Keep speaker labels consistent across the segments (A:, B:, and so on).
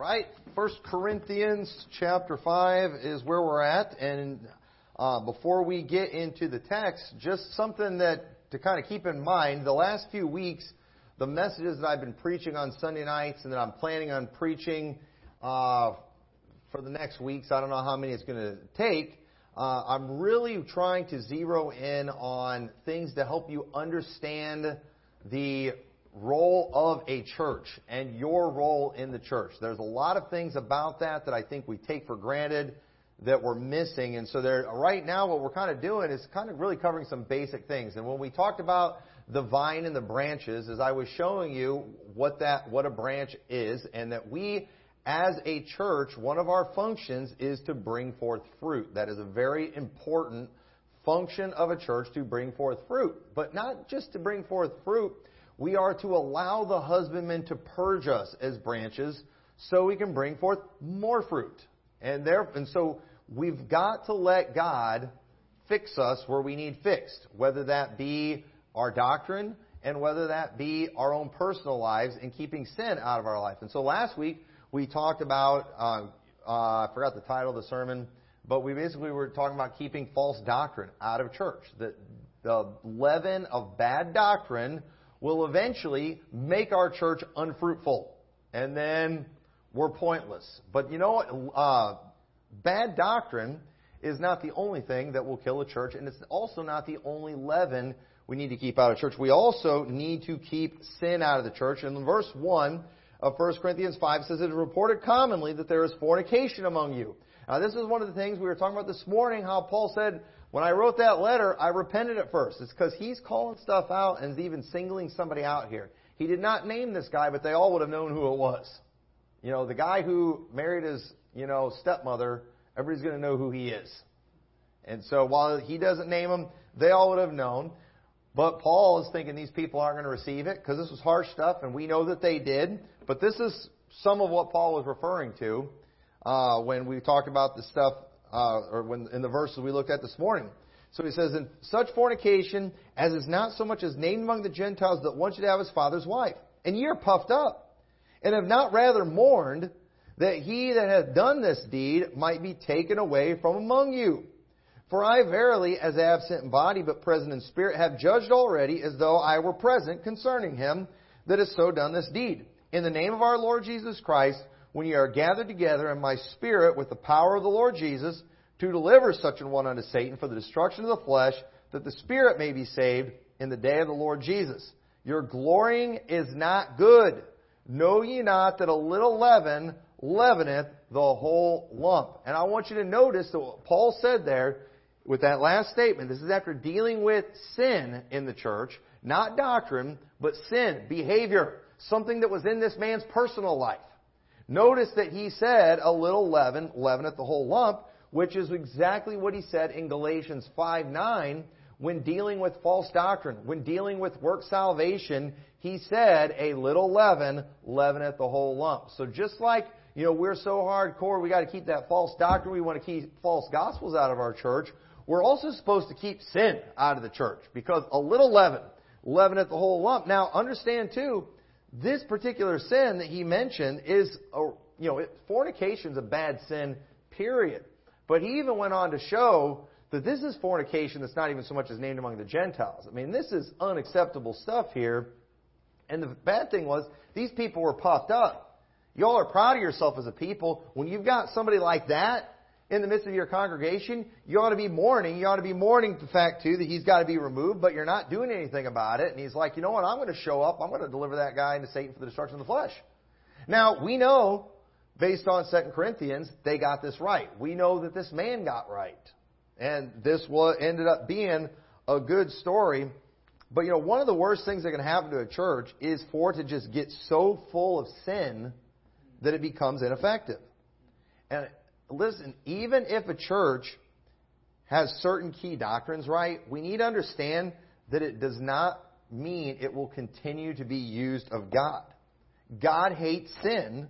A: Right? First Corinthians chapter 5 is where we're at. And uh, before we get into the text, just something that to kind of keep in mind the last few weeks, the messages that I've been preaching on Sunday nights and that I'm planning on preaching uh, for the next weeks, I don't know how many it's going to take. Uh, I'm really trying to zero in on things to help you understand the role of a church and your role in the church. There's a lot of things about that that I think we take for granted that we're missing. And so there, right now what we're kind of doing is kind of really covering some basic things. And when we talked about the vine and the branches, as I was showing you what that, what a branch is and that we as a church, one of our functions is to bring forth fruit. That is a very important function of a church to bring forth fruit. But not just to bring forth fruit, we are to allow the husbandman to purge us as branches so we can bring forth more fruit. And there, and so we've got to let God fix us where we need fixed, whether that be our doctrine and whether that be our own personal lives and keeping sin out of our life. And so last week we talked about, uh, uh, I forgot the title of the sermon, but we basically were talking about keeping false doctrine out of church. The, the leaven of bad doctrine will eventually make our church unfruitful. And then we're pointless. But you know what? Uh, bad doctrine is not the only thing that will kill a church, and it's also not the only leaven we need to keep out of church. We also need to keep sin out of the church. And in verse 1 of 1 Corinthians 5 says, It is reported commonly that there is fornication among you. Now, this is one of the things we were talking about this morning, how Paul said, when I wrote that letter, I repented at first. It's because he's calling stuff out and even singling somebody out here. He did not name this guy, but they all would have known who it was. You know, the guy who married his, you know, stepmother, everybody's going to know who he is. And so while he doesn't name them, they all would have known. But Paul is thinking these people aren't going to receive it because this was harsh stuff, and we know that they did. But this is some of what Paul was referring to uh, when we talked about the stuff uh, or when in the verses we looked at this morning. So he says, in such fornication as is not so much as named among the Gentiles that one should have his father's wife. And ye are puffed up, and have not rather mourned that he that hath done this deed might be taken away from among you. For I verily, as absent in body but present in spirit, have judged already as though I were present concerning him that has so done this deed. In the name of our Lord Jesus Christ, when ye are gathered together in my spirit with the power of the Lord Jesus, to deliver such an one unto Satan for the destruction of the flesh, that the spirit may be saved in the day of the Lord Jesus. Your glorying is not good. Know ye not that a little leaven leaveneth the whole lump? And I want you to notice that what Paul said there with that last statement. This is after dealing with sin in the church, not doctrine, but sin, behavior, something that was in this man's personal life. Notice that he said a little leaven leaveneth the whole lump, which is exactly what he said in Galatians 5 9 when dealing with false doctrine, when dealing with work salvation, he said, a little leaven leaveneth the whole lump. So just like, you know, we're so hardcore, we got to keep that false doctrine, we want to keep false gospels out of our church, we're also supposed to keep sin out of the church because a little leaven leaveneth the whole lump. Now, understand too, this particular sin that he mentioned is, a, you know, fornication is a bad sin, period. But he even went on to show that this is fornication that's not even so much as named among the Gentiles. I mean, this is unacceptable stuff here. And the bad thing was, these people were puffed up. Y'all are proud of yourself as a people. When you've got somebody like that in the midst of your congregation, you ought to be mourning. You ought to be mourning the fact, too, that he's got to be removed, but you're not doing anything about it. And he's like, you know what? I'm going to show up. I'm going to deliver that guy into Satan for the destruction of the flesh. Now, we know, based on 2 Corinthians, they got this right. We know that this man got right. And this ended up being a good story. But, you know, one of the worst things that can happen to a church is for it to just get so full of sin that it becomes ineffective. And listen, even if a church has certain key doctrines right, we need to understand that it does not mean it will continue to be used of God. God hates sin,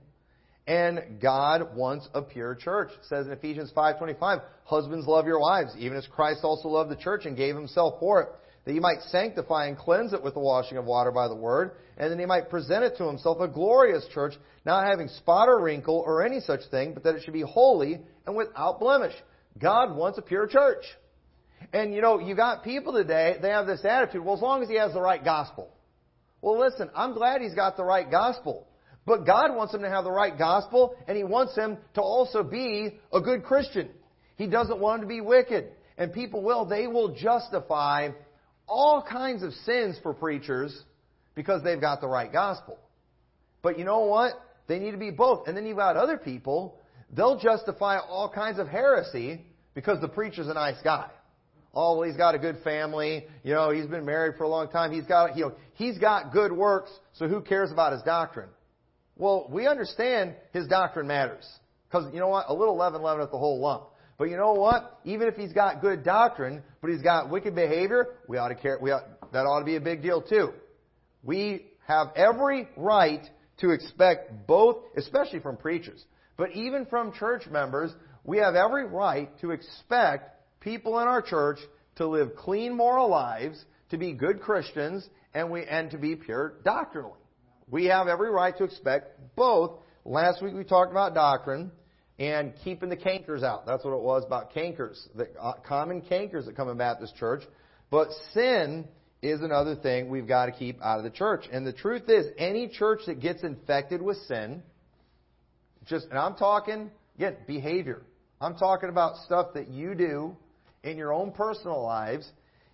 A: and God wants a pure church. It says in Ephesians 5.25, Husbands love your wives, even as Christ also loved the church and gave himself for it, that he might sanctify and cleanse it with the washing of water by the word, and then he might present it to himself a glorious church, not having spot or wrinkle or any such thing, but that it should be holy and without blemish. God wants a pure church. And you know, you got people today, they have this attitude, well, as long as he has the right gospel. Well, listen, I'm glad he's got the right gospel. But God wants him to have the right gospel, and he wants him to also be a good Christian. He doesn't want him to be wicked. And people will, they will justify all kinds of sins for preachers because they've got the right gospel. But you know what? They need to be both. And then you've got other people, they'll justify all kinds of heresy because the preacher's a nice guy. Oh, well, he's got a good family. You know, he's been married for a long time. He's got, you know, he's got good works, so who cares about his doctrine? Well, we understand his doctrine matters. Because, you know what? A little leaven leaveneth the whole lump. But you know what? Even if he's got good doctrine, but he's got wicked behavior, we ought to care. We ought, that ought to be a big deal too. We have every right to expect both, especially from preachers, but even from church members, we have every right to expect people in our church to live clean moral lives, to be good Christians, and we and to be pure doctrinally. We have every right to expect both. Last week we talked about doctrine and keeping the cankers out. That's what it was about cankers, the uh, common cankers that come in Baptist church. But sin is another thing we've got to keep out of the church. And the truth is, any church that gets infected with sin, just, and I'm talking, again, behavior. I'm talking about stuff that you do in your own personal lives.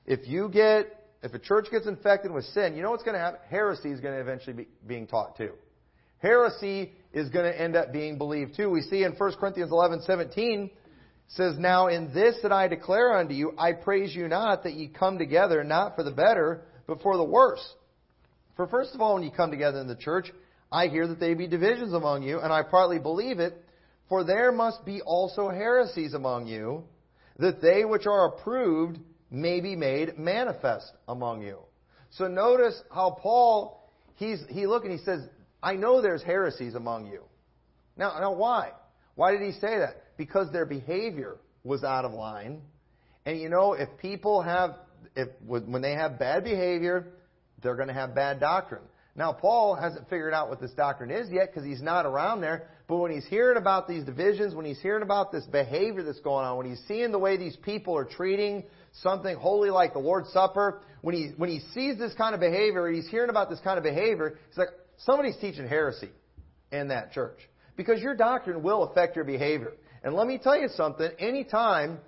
A: If you get, if a church gets infected with sin, you know what's going to happen? Heresy is going to eventually be being taught too. Heresy is going to end up being believed too. We see in 1 Corinthians 11, 17, says, Now in this that I declare unto you, I praise you not that ye come together, not for the better, but for the worse. For first of all, when you come together in the church, I hear that there be divisions among you, and I partly believe it, for there must be also heresies among you, that they which are approved may be made manifest among you. So notice how Paul, he's, he look and he says, I know there's heresies among you. Now, now why? Why did he say that? Because their behavior was out of line. And you know, if people have, if when they have bad behavior, they're going to have bad doctrine. Now, Paul hasn't figured out what this doctrine is yet because he's not around there. But when he's hearing about these divisions, when he's hearing about this behavior that's going on, when he's seeing the way these people are treating something holy like the Lord's Supper, when he, when he sees this kind of behavior, he's hearing about this kind of behavior, he's like, somebody's teaching heresy in that church. Because your doctrine will affect your behavior. And let me tell you something, anytime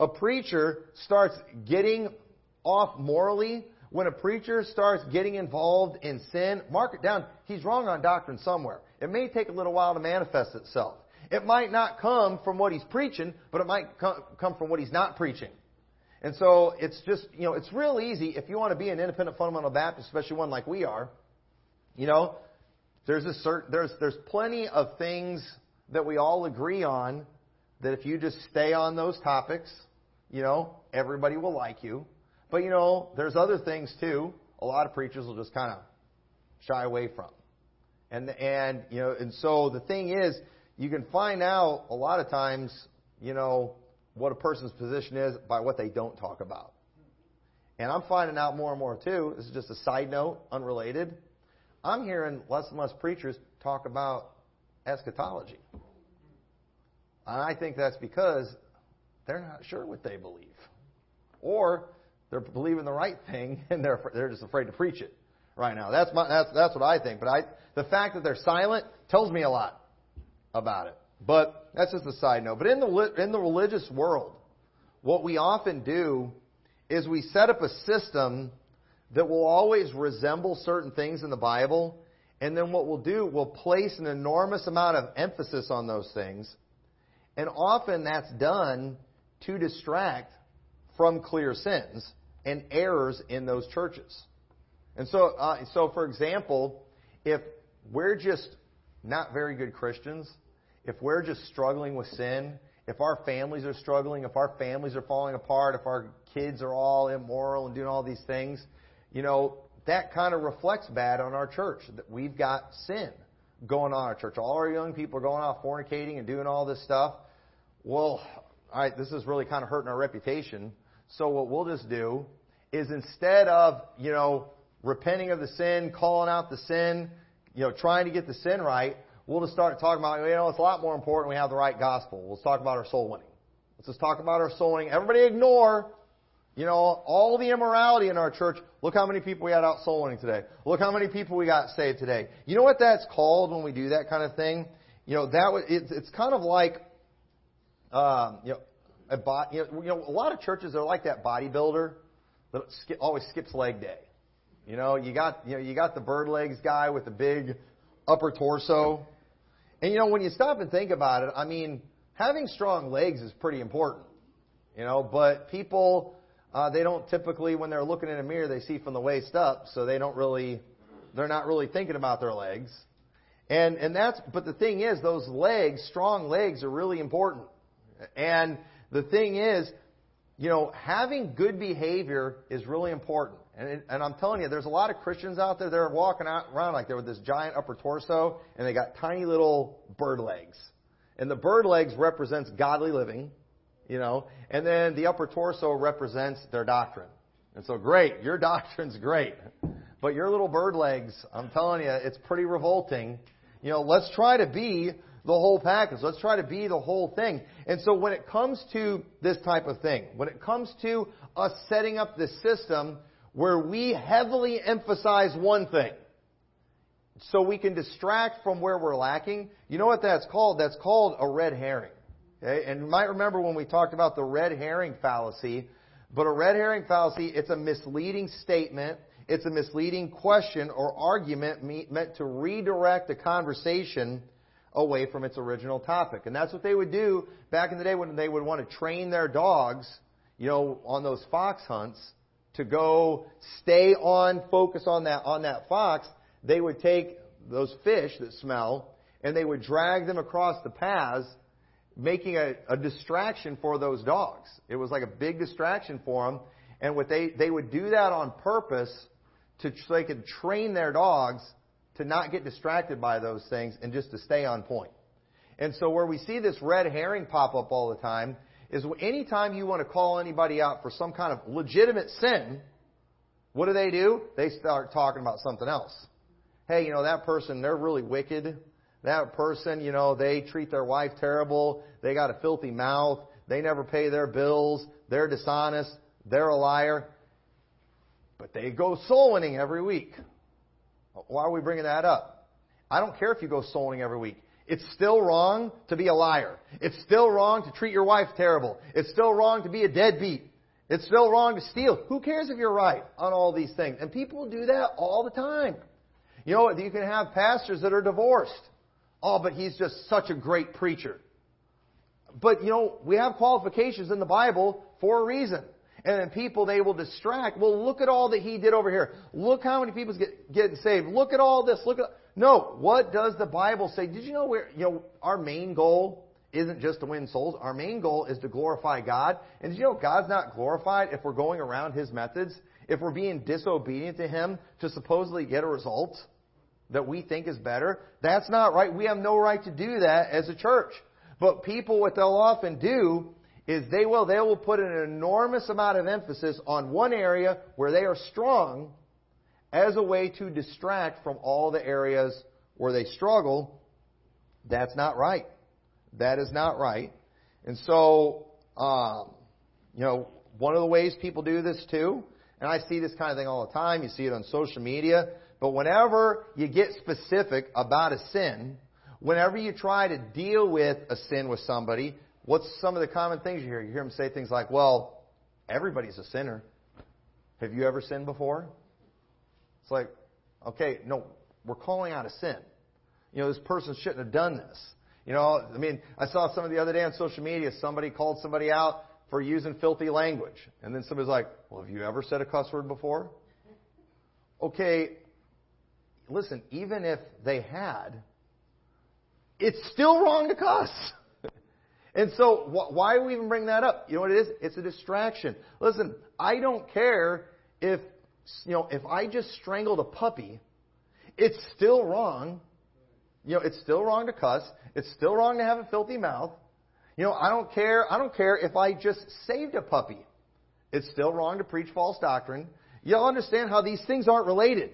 A: a preacher starts getting off morally, when a preacher starts getting involved in sin, mark it down. He's wrong on doctrine somewhere. It may take a little while to manifest itself. It might not come from what he's preaching, but it might come from what he's not preaching. And so it's just, you know, it's real easy if you want to be an independent fundamental Baptist, especially one like we are, you know, there's a certain, there's, there's plenty of things that we all agree on that if you just stay on those topics, you know, everybody will like you. But you know, there's other things too. A lot of preachers will just kind of shy away from. And and you know, and so the thing is, you can find out a lot of times, you know, what a person's position is by what they don't talk about. And I'm finding out more and more too. This is just a side note, unrelated. I'm hearing less and less preachers talk about eschatology. And I think that's because they're not sure what they believe. Or they're believing the right thing and they're, they're just afraid to preach it right now. That's, my, that's, that's what I think. But I, the fact that they're silent tells me a lot about it. But that's just a side note. But in the, in the religious world, what we often do is we set up a system that will always resemble certain things in the Bible. And then what we'll do, we'll place an enormous amount of emphasis on those things. And often that's done to distract from clear sins and errors in those churches. And so, uh, so for example, if we're just not very good Christians, if we're just struggling with sin, if our families are struggling, if our families are falling apart, if our kids are all immoral and doing all these things, you know, that kind of reflects bad on our church. That we've got sin going on in our church. All our young people are going off fornicating and doing all this stuff. Well, all right, this is really kind of hurting our reputation. So what we'll just do is instead of, you know, repenting of the sin, calling out the sin, you know, trying to get the sin right, we'll just start talking about, you know, it's a lot more important we have the right gospel. Let's talk about our soul winning. Let's just talk about our soul winning. Everybody ignore, you know, all the immorality in our church. Look how many people we had out soul winning today. Look how many people we got saved today. You know what that's called when we do that kind of thing? You know, that it's, it's kind of like, um, you know, a bot, you know, you know, a lot of churches are like that bodybuilder that always skips leg day. You know, you got, you know, you got the bird legs guy with the big upper torso. And you know, when you stop and think about it, I mean, having strong legs is pretty important. You know, but people, uh, they don't typically, when they're looking in a mirror, they see from the waist up, so they don't really, they're not really thinking about their legs. And, and that's, but the thing is, those legs, strong legs are really important. And the thing is, you know, having good behavior is really important. And, and I'm telling you, there's a lot of Christians out there that are walking out, around like they're with this giant upper torso, and they got tiny little bird legs. And the bird legs represents godly living, you know, and then the upper torso represents their doctrine. And so great, your doctrine's great. But your little bird legs, I'm telling you, it's pretty revolting. You know, let's try to be the whole package. Let's try to be the whole thing. And so when it comes to this type of thing, when it comes to us setting up this system where we heavily emphasize one thing, so we can distract from where we're lacking, you know what that's called? That's called a red herring. Okay? And you might remember when we talked about the red herring fallacy, but a red herring fallacy, it's a misleading statement. It's a misleading question or argument meant to redirect a conversation away from its original topic. And that's what they would do back in the day when they would want to train their dogs, you know, on those fox hunts to go stay on focus on that on that fox. They would take those fish that smell and they would drag them across the paths, making a, a distraction for those dogs. It was like a big distraction for them. And what they, they would do that on purpose to so they could train their dogs to not get distracted by those things and just to stay on point. And so where we see this red herring pop up all the time is anytime you want to call anybody out for some kind of legitimate sin, what do they do? They start talking about something else. Hey, you know, that person, they're really wicked. That person, you know, they treat their wife terrible. They got a filthy mouth. They never pay their bills. They're dishonest. They're a liar. But they go soul winning every week. Why are we bringing that up? I don't care if you go soul winning every week. It's still wrong to be a liar. It's still wrong to treat your wife terrible. It's still wrong to be a deadbeat. It's still wrong to steal. Who cares if you're right on all these things? And people do that all the time. You know, you can have pastors that are divorced. Oh, but he's just such a great preacher. But, you know, we have qualifications in the Bible for a reason. And then people, they will distract. Well, look at all that he did over here. Look how many people get getting saved. Look at all this. Look at no. What does the Bible say? Did you know where you know our main goal isn't just to win souls. Our main goal is to glorify God. And did you know God's not glorified if we're going around His methods? If we're being disobedient to Him to supposedly get a result that we think is better? That's not right. We have no right to do that as a church. But people, what they'll often do is they will they will put an enormous amount of emphasis on one area where they are strong as a way to distract from all the areas where they struggle. That's not right. That is not right. And so, um, you know, one of the ways people do this too, and I see this kind of thing all the time. You see it on social media. But whenever you get specific about a sin, whenever you try to deal with a sin with somebody, What's some of the common things you hear? You hear them say things like, well, everybody's a sinner. Have you ever sinned before? It's like, okay, no, we're calling out a sin. You know, this person shouldn't have done this. You know, I mean, I saw some of the other day on social media, somebody called somebody out for using filthy language. And then somebody's like, well, have you ever said a cuss word before? Okay, listen, even if they had, it's still wrong to cuss. And so, wh- why do we even bring that up? You know what it is? It's a distraction. Listen, I don't care if, you know, if I just strangled a puppy, it's still wrong. You know, it's still wrong to cuss. It's still wrong to have a filthy mouth. You know, I don't care. I don't care if I just saved a puppy. It's still wrong to preach false doctrine. You'll understand how these things aren't related.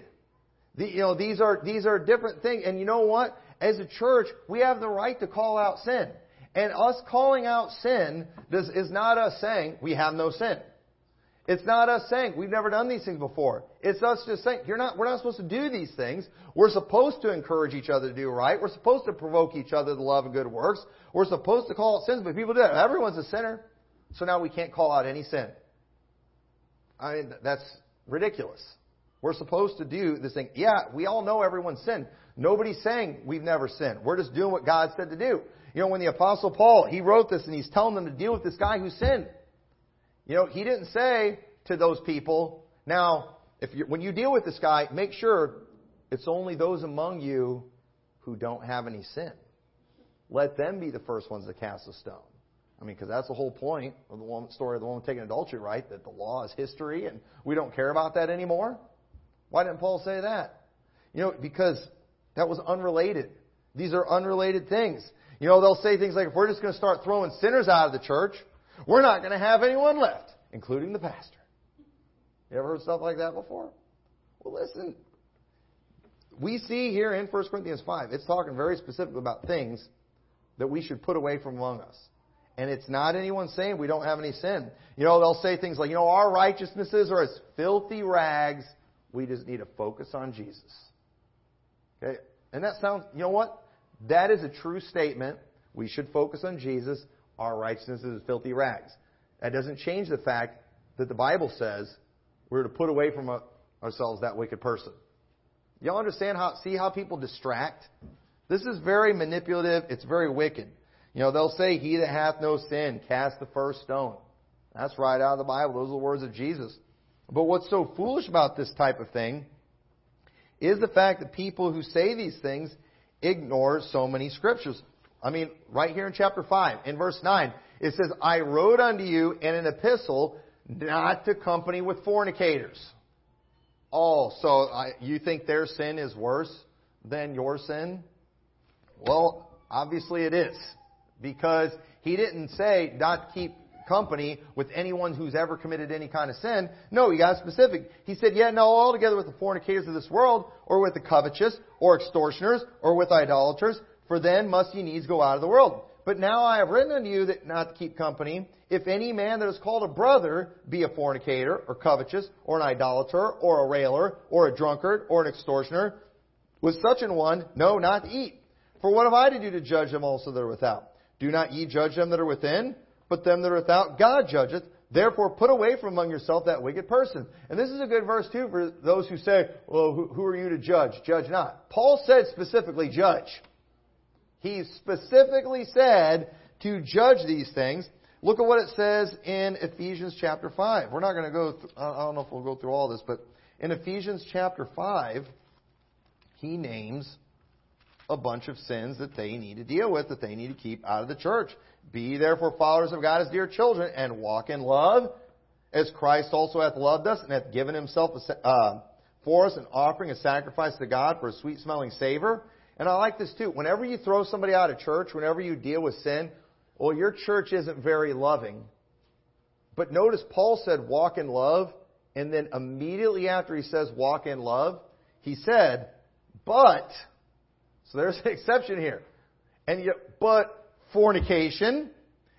A: The, you know, these are, these are different things. And you know what? As a church, we have the right to call out sin. And us calling out sin does, is not us saying we have no sin. It's not us saying we've never done these things before. It's us just saying you're not, we're not supposed to do these things. We're supposed to encourage each other to do right. We're supposed to provoke each other to love and good works. We're supposed to call out sins, but people do that. Everyone's a sinner. So now we can't call out any sin. I mean, that's ridiculous. We're supposed to do this thing. Yeah, we all know everyone's sinned. Nobody's saying we've never sinned. We're just doing what God said to do. You know, when the apostle Paul, he wrote this and he's telling them to deal with this guy who sinned. You know, he didn't say to those people, now, if you when you deal with this guy, make sure it's only those among you who don't have any sin. Let them be the first ones to cast a stone. I mean, because that's the whole point of the woman, story of the woman taking adultery, right? That the law is history and we don't care about that anymore. Why didn't Paul say that? You know, because that was unrelated. These are unrelated things. You know, they'll say things like, if we're just going to start throwing sinners out of the church, we're not going to have anyone left, including the pastor. You ever heard stuff like that before? Well, listen. We see here in 1 Corinthians 5, it's talking very specifically about things that we should put away from among us. And it's not anyone saying we don't have any sin. You know, they'll say things like, you know, our righteousnesses are as filthy rags. We just need to focus on Jesus. Okay? And that sounds, you know what? That is a true statement. We should focus on Jesus. Our righteousness is filthy rags. That doesn't change the fact that the Bible says we're to put away from ourselves that wicked person. Y'all understand how, see how people distract? This is very manipulative. It's very wicked. You know, they'll say, He that hath no sin, cast the first stone. That's right out of the Bible. Those are the words of Jesus. But what's so foolish about this type of thing is the fact that people who say these things ignore so many scriptures. I mean, right here in chapter 5, in verse 9, it says, I wrote unto you in an epistle not to company with fornicators. Oh, so I, you think their sin is worse than your sin? Well, obviously it is because he didn't say not keep company with anyone who's ever committed any kind of sin. No, he got specific. He said, yeah, no, altogether with the fornicators of this world, or with the covetous, or extortioners, or with idolaters, for then must ye needs go out of the world. But now I have written unto you that not to keep company, if any man that is called a brother be a fornicator, or covetous, or an idolater, or a railer, or a drunkard, or an extortioner, with such an one, no, not eat. For what have I to do to judge them also that are without? Do not ye judge them that are within, but them that are without God judgeth. Therefore put away from among yourself that wicked person. And this is a good verse too for those who say, well, who are you to judge? Judge not. Paul said specifically judge. He specifically said to judge these things. Look at what it says in Ephesians chapter 5. We're not going to go, th- I don't know if we'll go through all this, but in Ephesians chapter 5, he names a bunch of sins that they need to deal with, that they need to keep out of the church. Be therefore followers of God as dear children, and walk in love, as Christ also hath loved us, and hath given himself uh, for us an offering, a sacrifice to God for a sweet smelling savor. And I like this too. Whenever you throw somebody out of church, whenever you deal with sin, well, your church isn't very loving. But notice Paul said walk in love, and then immediately after he says walk in love, he said, but so there's an exception here. And yet, but fornication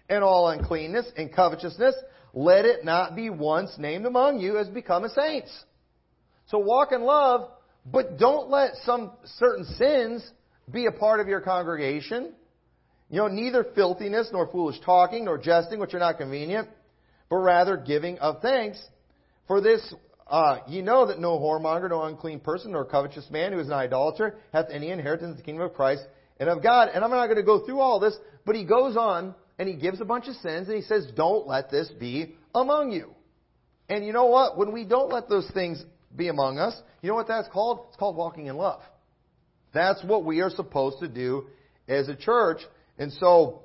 A: and all uncleanness and covetousness, let it not be once named among you as become a saints. So walk in love, but don't let some certain sins be a part of your congregation. You know, neither filthiness nor foolish talking nor jesting, which are not convenient, but rather giving of thanks. For this uh, ye know that no whoremonger, no unclean person, nor covetous man who is an idolater hath any inheritance in the kingdom of Christ and of God. And I'm not going to go through all this, but he goes on and he gives a bunch of sins and he says, don't let this be among you. And you know what? When we don't let those things be among us, you know what that's called? It's called walking in love. That's what we are supposed to do as a church. And so,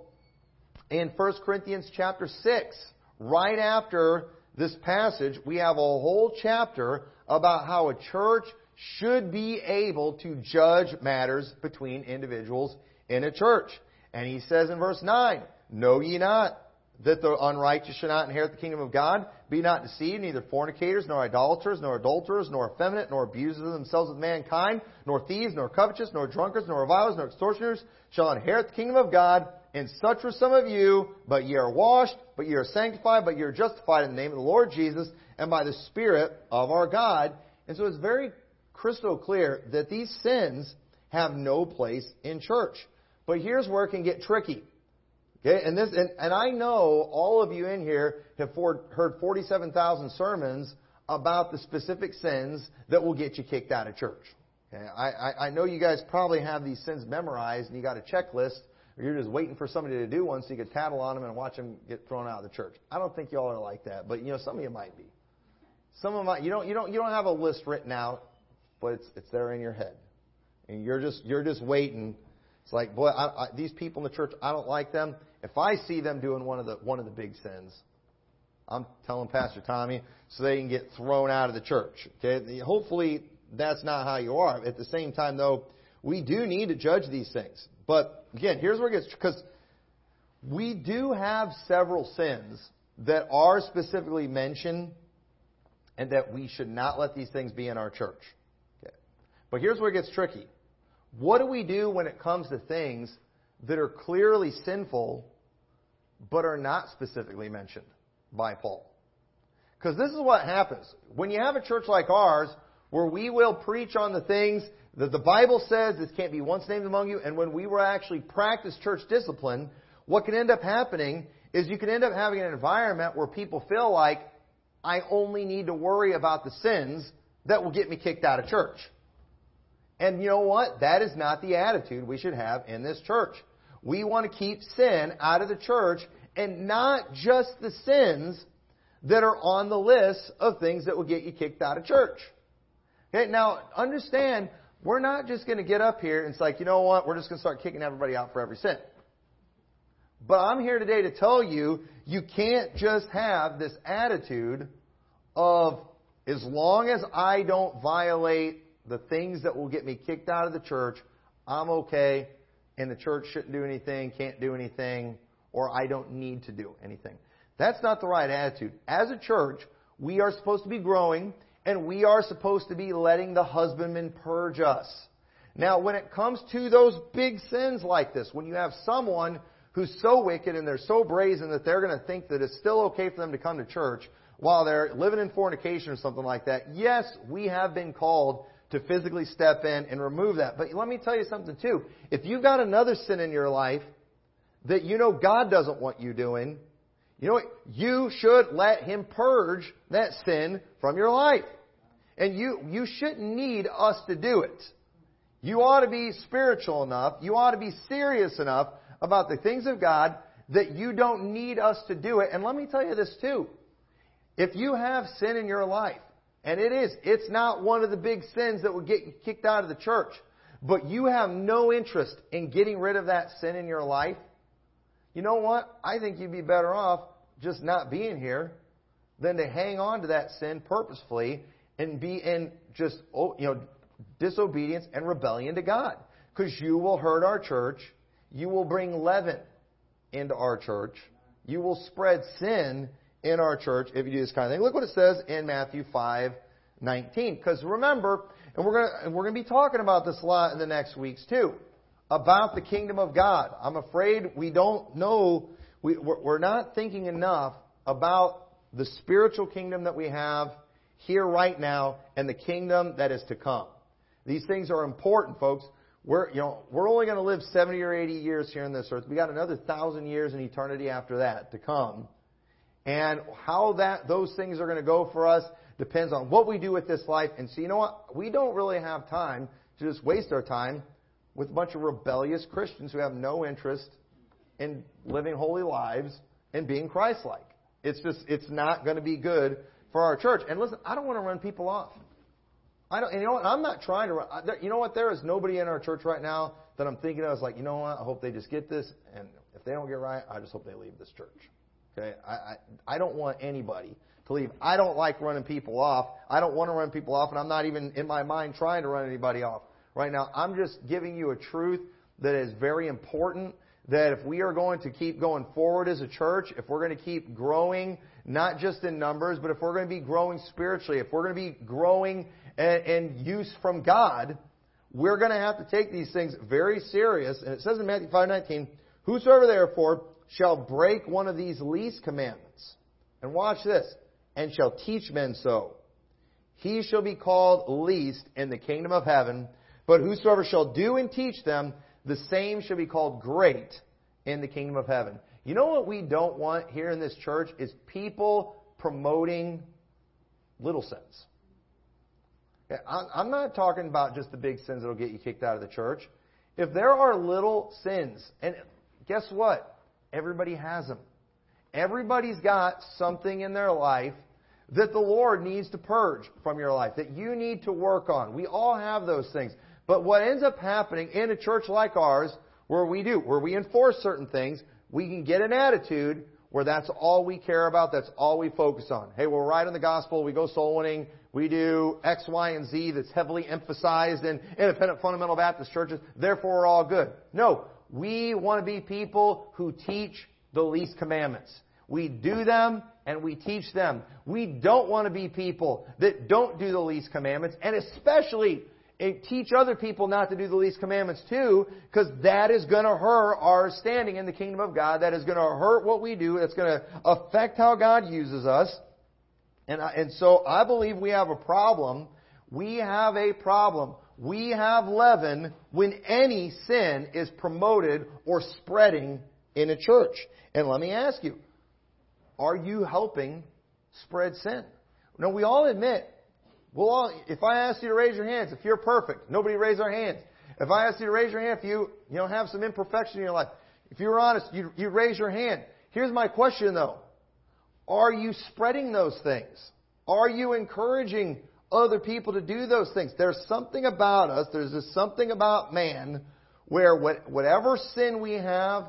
A: in 1 Corinthians chapter 6, right after this passage, we have a whole chapter about how a church should be able to judge matters between individuals in a church. And he says in verse 9, Know ye not that the unrighteous shall not inherit the kingdom of God. Be not deceived, neither fornicators, nor idolaters, nor adulterers, nor effeminate, nor abusers of themselves with mankind, nor thieves, nor covetous, nor drunkards, nor revilers, nor extortioners shall inherit the kingdom of God. And such were some of you, but ye are washed, but ye are sanctified, but ye are justified in the name of the Lord Jesus, and by the Spirit of our God. And so it's very crystal clear that these sins have no place in church. But here's where it can get tricky. Okay, and this, and, and I know all of you in here have for, heard 47,000 sermons about the specific sins that will get you kicked out of church. Okay, I, I, I know you guys probably have these sins memorized and you got a checklist, or you're just waiting for somebody to do one so you can tattle on them and watch them get thrown out of the church. I don't think y'all are like that, but you know some of you might be. Some of them, you don't, you don't, you don't have a list written out, but it's, it's there in your head, and you're just, you're just waiting. It's like, boy, I, I, these people in the church, I don't like them. If I see them doing one of the one of the big sins, I'm telling Pastor Tommy so they can get thrown out of the church. Okay? Hopefully that's not how you are. At the same time though, we do need to judge these things. But again, here's where it gets because we do have several sins that are specifically mentioned and that we should not let these things be in our church. Okay. But here's where it gets tricky. What do we do when it comes to things that are clearly sinful but are not specifically mentioned by Paul. Because this is what happens. When you have a church like ours, where we will preach on the things that the Bible says this can't be once named among you, and when we will actually practice church discipline, what can end up happening is you can end up having an environment where people feel like, I only need to worry about the sins that will get me kicked out of church. And you know what? That is not the attitude we should have in this church. We want to keep sin out of the church and not just the sins that are on the list of things that will get you kicked out of church. Okay, now understand, we're not just going to get up here and it's like, you know what, we're just going to start kicking everybody out for every sin. But I'm here today to tell you, you can't just have this attitude of, as long as I don't violate the things that will get me kicked out of the church, I'm okay and the church shouldn't do anything, can't do anything, or I don't need to do anything. That's not the right attitude. As a church, we are supposed to be growing, and we are supposed to be letting the husbandman purge us. Now, when it comes to those big sins like this, when you have someone who's so wicked and they're so brazen that they're going to think that it's still okay for them to come to church while they're living in fornication or something like that, yes, we have been called to physically step in and remove that. But let me tell you something too. If you've got another sin in your life that you know God doesn't want you doing, you know what? You should let Him purge that sin from your life. And you, you shouldn't need us to do it. You ought to be spiritual enough, you ought to be serious enough about the things of God that you don't need us to do it. And let me tell you this too. If you have sin in your life, and it is. It's not one of the big sins that would get you kicked out of the church. But you have no interest in getting rid of that sin in your life. You know what? I think you'd be better off just not being here than to hang on to that sin purposefully and be in just oh, you know disobedience and rebellion to God. Because you will hurt our church. You will bring leaven into our church. You will spread sin in our church if you do this kind of thing. Look what it says in Matthew 5, 19. Because remember, and we're going we're going to be talking about this a lot in the next weeks too, about the kingdom of God. I'm afraid we don't know, we, we're not thinking enough about the spiritual kingdom that we have here right now and the kingdom that is to come. These things are important, folks. We're, you know, we're only going to live 70 or 80 years here on this earth. We got another thousand years in eternity after that to come. And how that those things are going to go for us depends on what we do with this life. And so, you know what? We don't really have time to just waste our time with a bunch of rebellious Christians who have no interest in living holy lives and being Christ-like. It's just, it's not going to be good for our church. And listen, I don't want to run people off. I don't, and you know what? I'm not trying to run. You know what? There is nobody in our church right now that I'm thinking of. Is like, you know what? I hope they just get this, and if they don't get right, I just hope they leave this church. Okay, I, I I don't want anybody to leave. I don't like running people off. I don't want to run people off, and I'm not even in my mind trying to run anybody off right now. I'm just giving you a truth that is very important that if we are going to keep going forward as a church, if we're going to keep growing, not just in numbers, but if we're going to be growing spiritually, if we're going to be growing and, use from God, we're going to have to take these things very serious. And it says in Matthew 5:19, "Whosoever therefore shall break one of these least commandments, and watch this, and shall teach men so, he shall be called least in the kingdom of heaven. But whosoever shall do and teach them, the same shall be called great in the kingdom of heaven." You know what we don't want here in this church is people promoting little sins. I'm not talking about just the big sins that will get you kicked out of the church. If there are little sins, and guess what? Everybody has them. Everybody's got something in their life that the Lord needs to purge from your life, that you need to work on. We all have those things. But what ends up happening in a church like ours, where we do, where we enforce certain things, we can get an attitude where that's all we care about, that's all we focus on. Hey, we're right in the gospel, we go soul winning, we do X, Y, and Z that's heavily emphasized in independent fundamental Baptist churches, therefore we're all good. No, we want to be people who teach the least commandments. We do them and we teach them. We don't want to be people that don't do the least commandments and especially eh, teach other people not to do the least commandments too, because that is going to hurt our standing in the kingdom of God. That is going to hurt what we do. That's going to affect how God uses us. And, I, and so I believe we have a problem. We have a problem. We have leaven when any sin is promoted or spreading in a church. And let me ask you, are you helping spread sin? Now we all admit, well, all, if I ask you to raise your hands, if you're perfect, nobody raise their hands. If I ask you to raise your hand, if you, you know, have some imperfection in your life, if you're honest, you, you raise your hand. Here's my question though. Are you spreading those things? Are you encouraging other people to do those things? There's something about us, there's just something about man where whatever sin we have,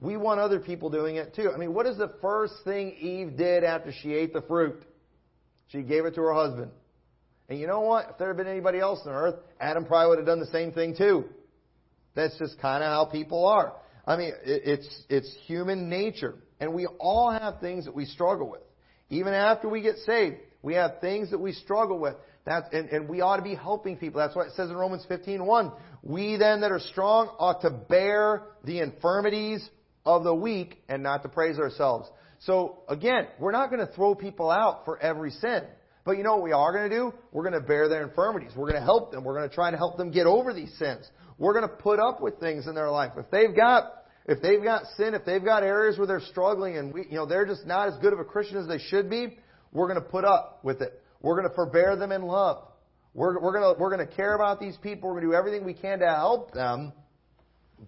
A: we want other people doing it too. I mean, what is the first thing Eve did after she ate the fruit? She gave it to her husband. And you know what? If there had been anybody else on earth, Adam probably would have done the same thing too. That's just kind of how people are. I mean, it's, it's human nature. And we all have things that we struggle with. Even after we get saved, we have things that we struggle with. That's, and, and we ought to be helping people. That's what it says in Romans 15:1. We then that are strong ought to bear the infirmities of the weak and not to praise ourselves. So again, we're not going to throw people out for every sin. But you know what we are going to do? We're going to bear their infirmities. We're going to help them. We're going to try to help them get over these sins. We're going to put up with things in their life. If they've got if they've got sin, if they've got areas where they're struggling and we, you know, they're just not as good of a Christian as they should be, we're going to put up with it. We're going to forbear them in love. We're, we're going to, we're going to care about these people. We're going to do everything we can to help them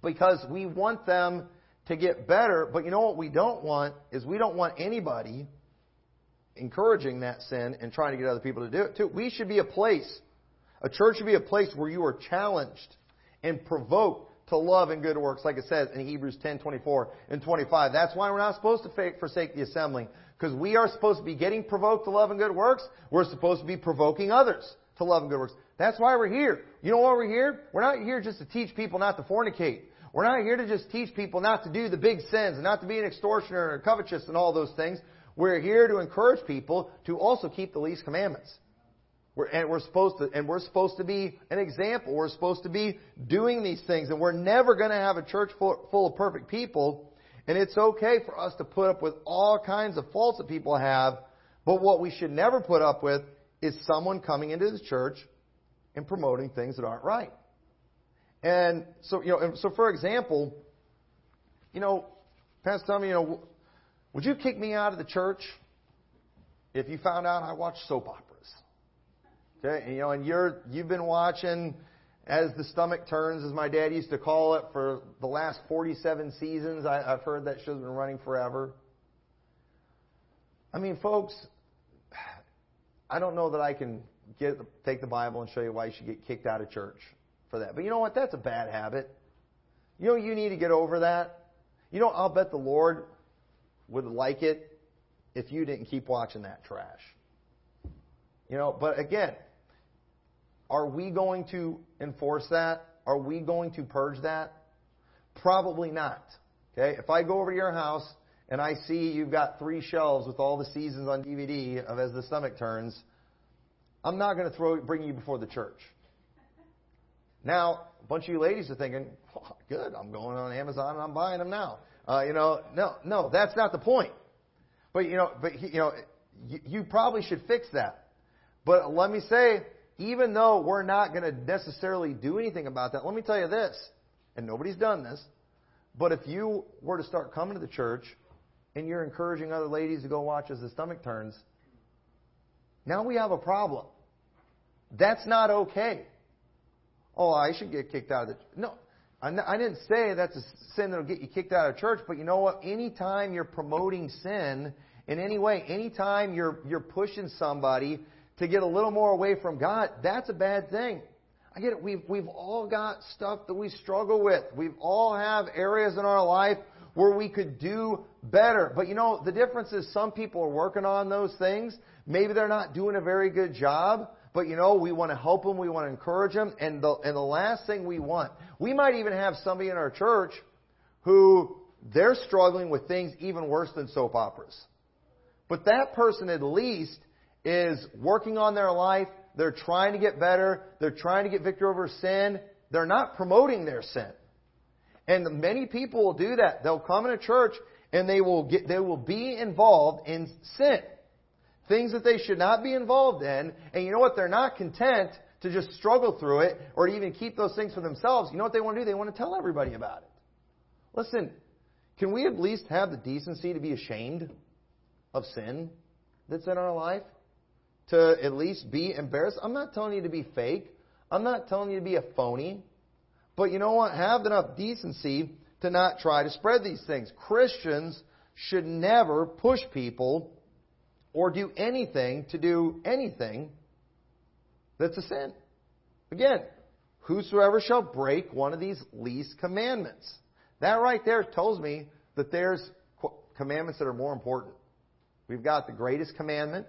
A: because we want them to get better. But you know what we don't want is we don't want anybody encouraging that sin and trying to get other people to do it too. We should be a place, a church should be a place where you are challenged and provoked to love and good works, like it says in Hebrews 10, 24 and 25. That's why we're not supposed to forsake the assembling, because we are supposed to be getting provoked to love and good works. We're supposed to be provoking others to love and good works. That's why we're here. You know why we're here? We're not here just to teach people not to fornicate. We're not here to just teach people not to do the big sins and not to be an extortioner or covetous and all those things. We're here to encourage people to also keep the least commandments. We're, and we're supposed to, and we're supposed to be an example. We're supposed to be doing these things, and we're never going to have a church full, full of perfect people. And it's okay for us to put up with all kinds of faults that people have, but what we should never put up with is someone coming into the church and promoting things that aren't right. And so, you know, so for example, you know, Pastor Tommy, you know, would you kick me out of the church if you found out I watched soap operas? Okay, you know, and you're you've been watching as the stomach turns, as my dad used to call it, for the last 47 seasons. I, I've heard that show's been running forever. I mean, folks, I don't know that I can get take the Bible and show you why you should get kicked out of church for that. But you know what? That's a bad habit. You know, you need to get over that. You know, I'll bet the Lord would like it if you didn't keep watching that trash. You know, but again, are we going to enforce that? Are we going to purge that? Probably not. Okay? If I go over to your house and I see you've got three shelves with all the seasons on DVD of As the Stomach Turns, I'm not going to throw bring you before the church. Now, a bunch of you ladies are thinking, oh, good, I'm going on Amazon and I'm buying them now. Uh, you know, no, no, that's not the point. But you know, but you know, you, you probably should fix that. But let me say, even though we're not going to necessarily do anything about that, let me tell you this, and nobody's done this, but if you were to start coming to the church and you're encouraging other ladies to go watch as the stomach turns, now we have a problem. That's not okay. Oh, I should get kicked out of the. No, I didn't say that's a sin that'll get you kicked out of church, but you know what? Anytime you're promoting sin in any way, anytime you're you're pushing somebody to get a little more away from God, that's a bad thing. I get it. We've we've all got stuff that we struggle with. We've all have areas in our life where we could do better. But you know, the difference is some people are working on those things. Maybe they're not doing a very good job. But you know, we want to help them, we want to encourage them, and the, and the last thing we want, we might even have somebody in our church who they're struggling with things even worse than soap operas. But that person at least is working on their life, they're trying to get better, they're trying to get victory over sin, they're not promoting their sin. And many people will do that. They'll come in a church and they will get, they will be involved in sin things that they should not be involved in, and you know what? They're not content to just struggle through it or to even keep those things for themselves. You know what they want to do? They want to tell everybody about it. Listen, can we at least have the decency to be ashamed of sin that's in our life? To at least be embarrassed? I'm not telling you to be fake. I'm not telling you to be a phony. But you know what? Have enough decency to not try to spread these things. Christians should never push people or do anything to do anything that's a sin. Again, whosoever shall break one of these least commandments. That right there tells me that there's commandments that are more important. We've got the greatest commandment.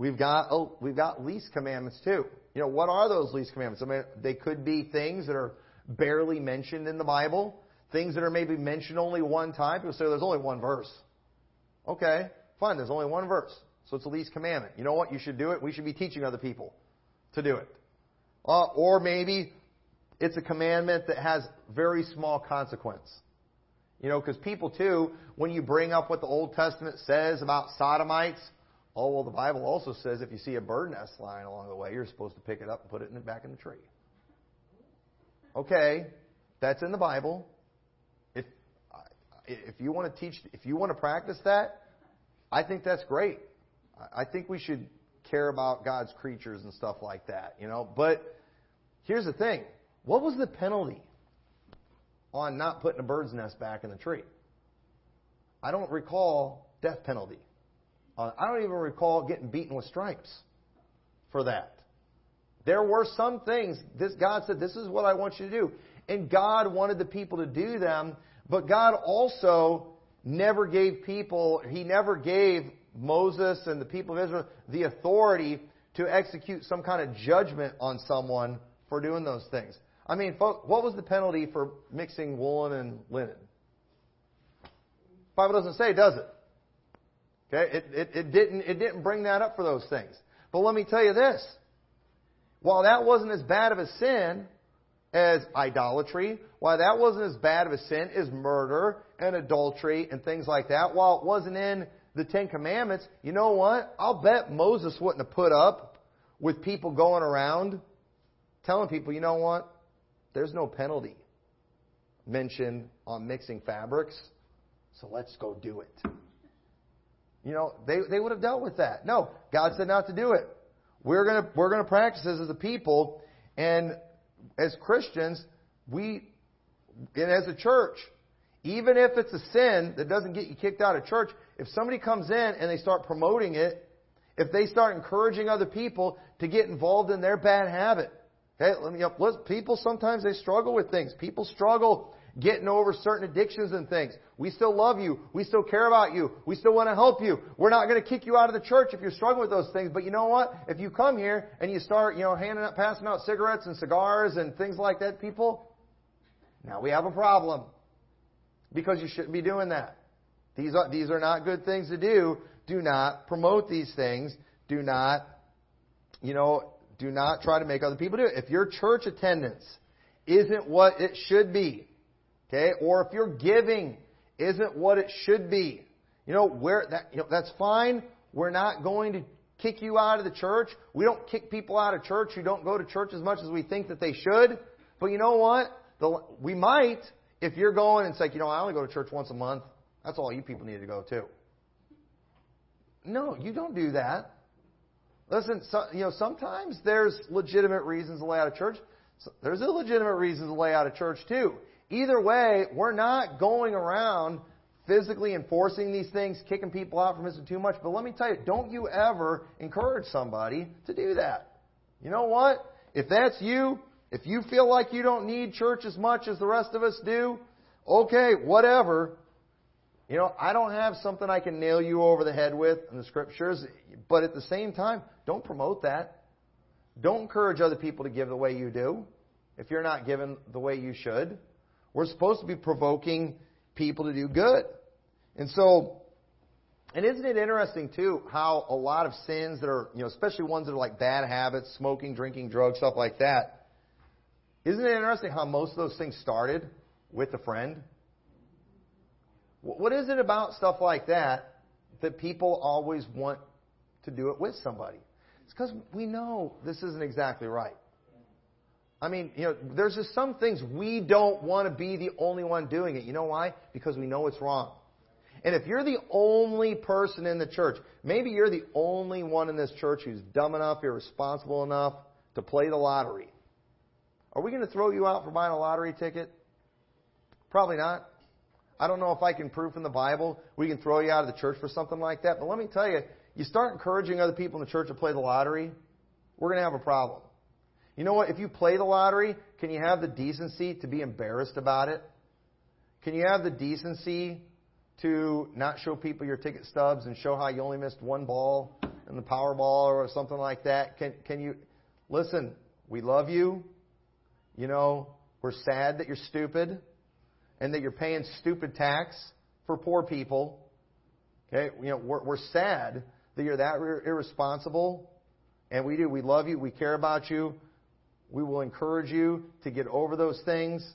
A: We've got oh, we've got least commandments too. You know, what are those least commandments? I mean, they could be things that are barely mentioned in the Bible, things that are maybe mentioned only one time. People say there's only one verse. Okay. Fine, there's only one verse. So it's the least commandment. You know what? You should do it. We should be teaching other people to do it. Uh, or maybe it's a commandment that has very small consequence. You know, because people too, when you bring up what the Old Testament says about sodomites, oh well, the Bible also says if you see a bird nest lying along the way, you're supposed to pick it up and put it in the back in the tree. Okay, that's in the Bible. If if you want to teach, if you want to practice that, I think that's great. I think we should care about God's creatures and stuff like that, you know. But here's the thing what was the penalty on not putting a bird's nest back in the tree? I don't recall death penalty. Uh, I don't even recall getting beaten with stripes for that. There were some things this God said, "This is what I want you to do," and God wanted the people to do them. But God also never gave people, He never gave Moses and the people of Israel the authority to execute some kind of judgment on someone for doing those things. I mean, what was the penalty for mixing woolen and linen? Bible doesn't say, does it? Okay, it, it, it, didn't, it didn't bring that up for those things. But let me tell you this. While that wasn't as bad of a sin as idolatry, while that wasn't as bad of a sin as murder and adultery and things like that, while it wasn't in the Ten Commandments, you know what? I'll bet Moses wouldn't have put up with people going around telling people, you know what? There's no penalty mentioned on mixing fabrics, so let's go do it. You know, they, they would have dealt with that. No, God said not to do it. We're gonna we're gonna practice this as a people, and as Christians, we and as a church, even if it's a sin that doesn't get you kicked out of church, if somebody comes in and they start promoting it, if they start encouraging other people to get involved in their bad habit, okay, let me, people sometimes they struggle with things. People struggle getting over certain addictions and things. We still love you. We still care about you. We still want to help you. We're not going to kick you out of the church if you're struggling with those things. But you know what? If you come here and you start, you know, handing out, passing out cigarettes and cigars and things like that, people, now we have a problem. because you shouldn't be doing that. These are, these are not good things to do. Do not promote these things. Do not, you know, do not try to make other people do it. If your church attendance isn't what it should be, okay, or if your giving isn't what it should be, you know, where that, you know, that's fine. We're not going to kick you out of the church. We don't kick people out of church who don't go to church as much as we think that they should. But you know what? The, we might if you're going and it's like, you know, I only go to church once a month. That's all you people need to go to. No, you don't do that. Listen, so, you know, sometimes there's legitimate reasons to lay out of church. There's illegitimate reasons to lay out of church too. Either way, we're not going around physically enforcing these things, kicking people out for missing too much. But let me tell you, don't you ever encourage somebody to do that. You know what? If that's you, if you feel like you don't need church as much as the rest of us do, okay, whatever. You know, I don't have something I can nail you over the head with in the scriptures, but at the same time, don't promote that. Don't encourage other people to give the way you do if you're not giving the way you should. We're supposed to be provoking people to do good. And so, and isn't it interesting too how a lot of sins that are, you know, especially ones that are like bad habits, smoking, drinking, drugs, stuff like that. Isn't it interesting how most of those things started with a friend? What is it about stuff like that that people always want to do it with somebody? It's because we know this isn't exactly right. I mean, you know, there's just some things we don't want to be the only one doing it. You know why? Because we know it's wrong. And if you're the only person in the church, maybe you're the only one in this church who's dumb enough, irresponsible enough to play the lottery. Are we going to throw you out for buying a lottery ticket? Probably not. I don't know if I can prove from the Bible we can throw you out of the church for something like that. But let me tell you, you start encouraging other people in the church to play the lottery, we're going to have a problem. You know what? If you play the lottery, can you have the decency to be embarrassed about it? Can you have the decency to not show people your ticket stubs and show how you only missed one ball in the Powerball or something like that? Can can you listen? We love you. You know, we're sad that you're stupid and that you're paying stupid tax for poor people. Okay, you know, we're, we're sad that you're that irresponsible, and we do. We love you. We care about you. We will encourage you to get over those things,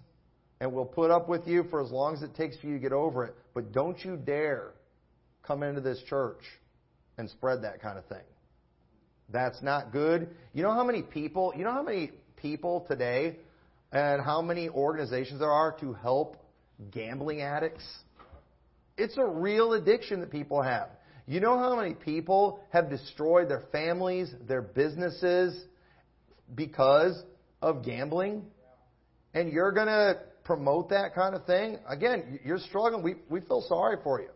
A: and we'll put up with you for as long as it takes for you to get over it. But don't you dare come into this church and spread that kind of thing. That's not good. You know how many people, you know how many people today and how many organizations there are to help gambling addicts? It's a real addiction that people have. You know how many people have destroyed their families, their businesses, because of gambling, and you're going to promote that kind of thing, again, you're struggling. We, we feel sorry for you.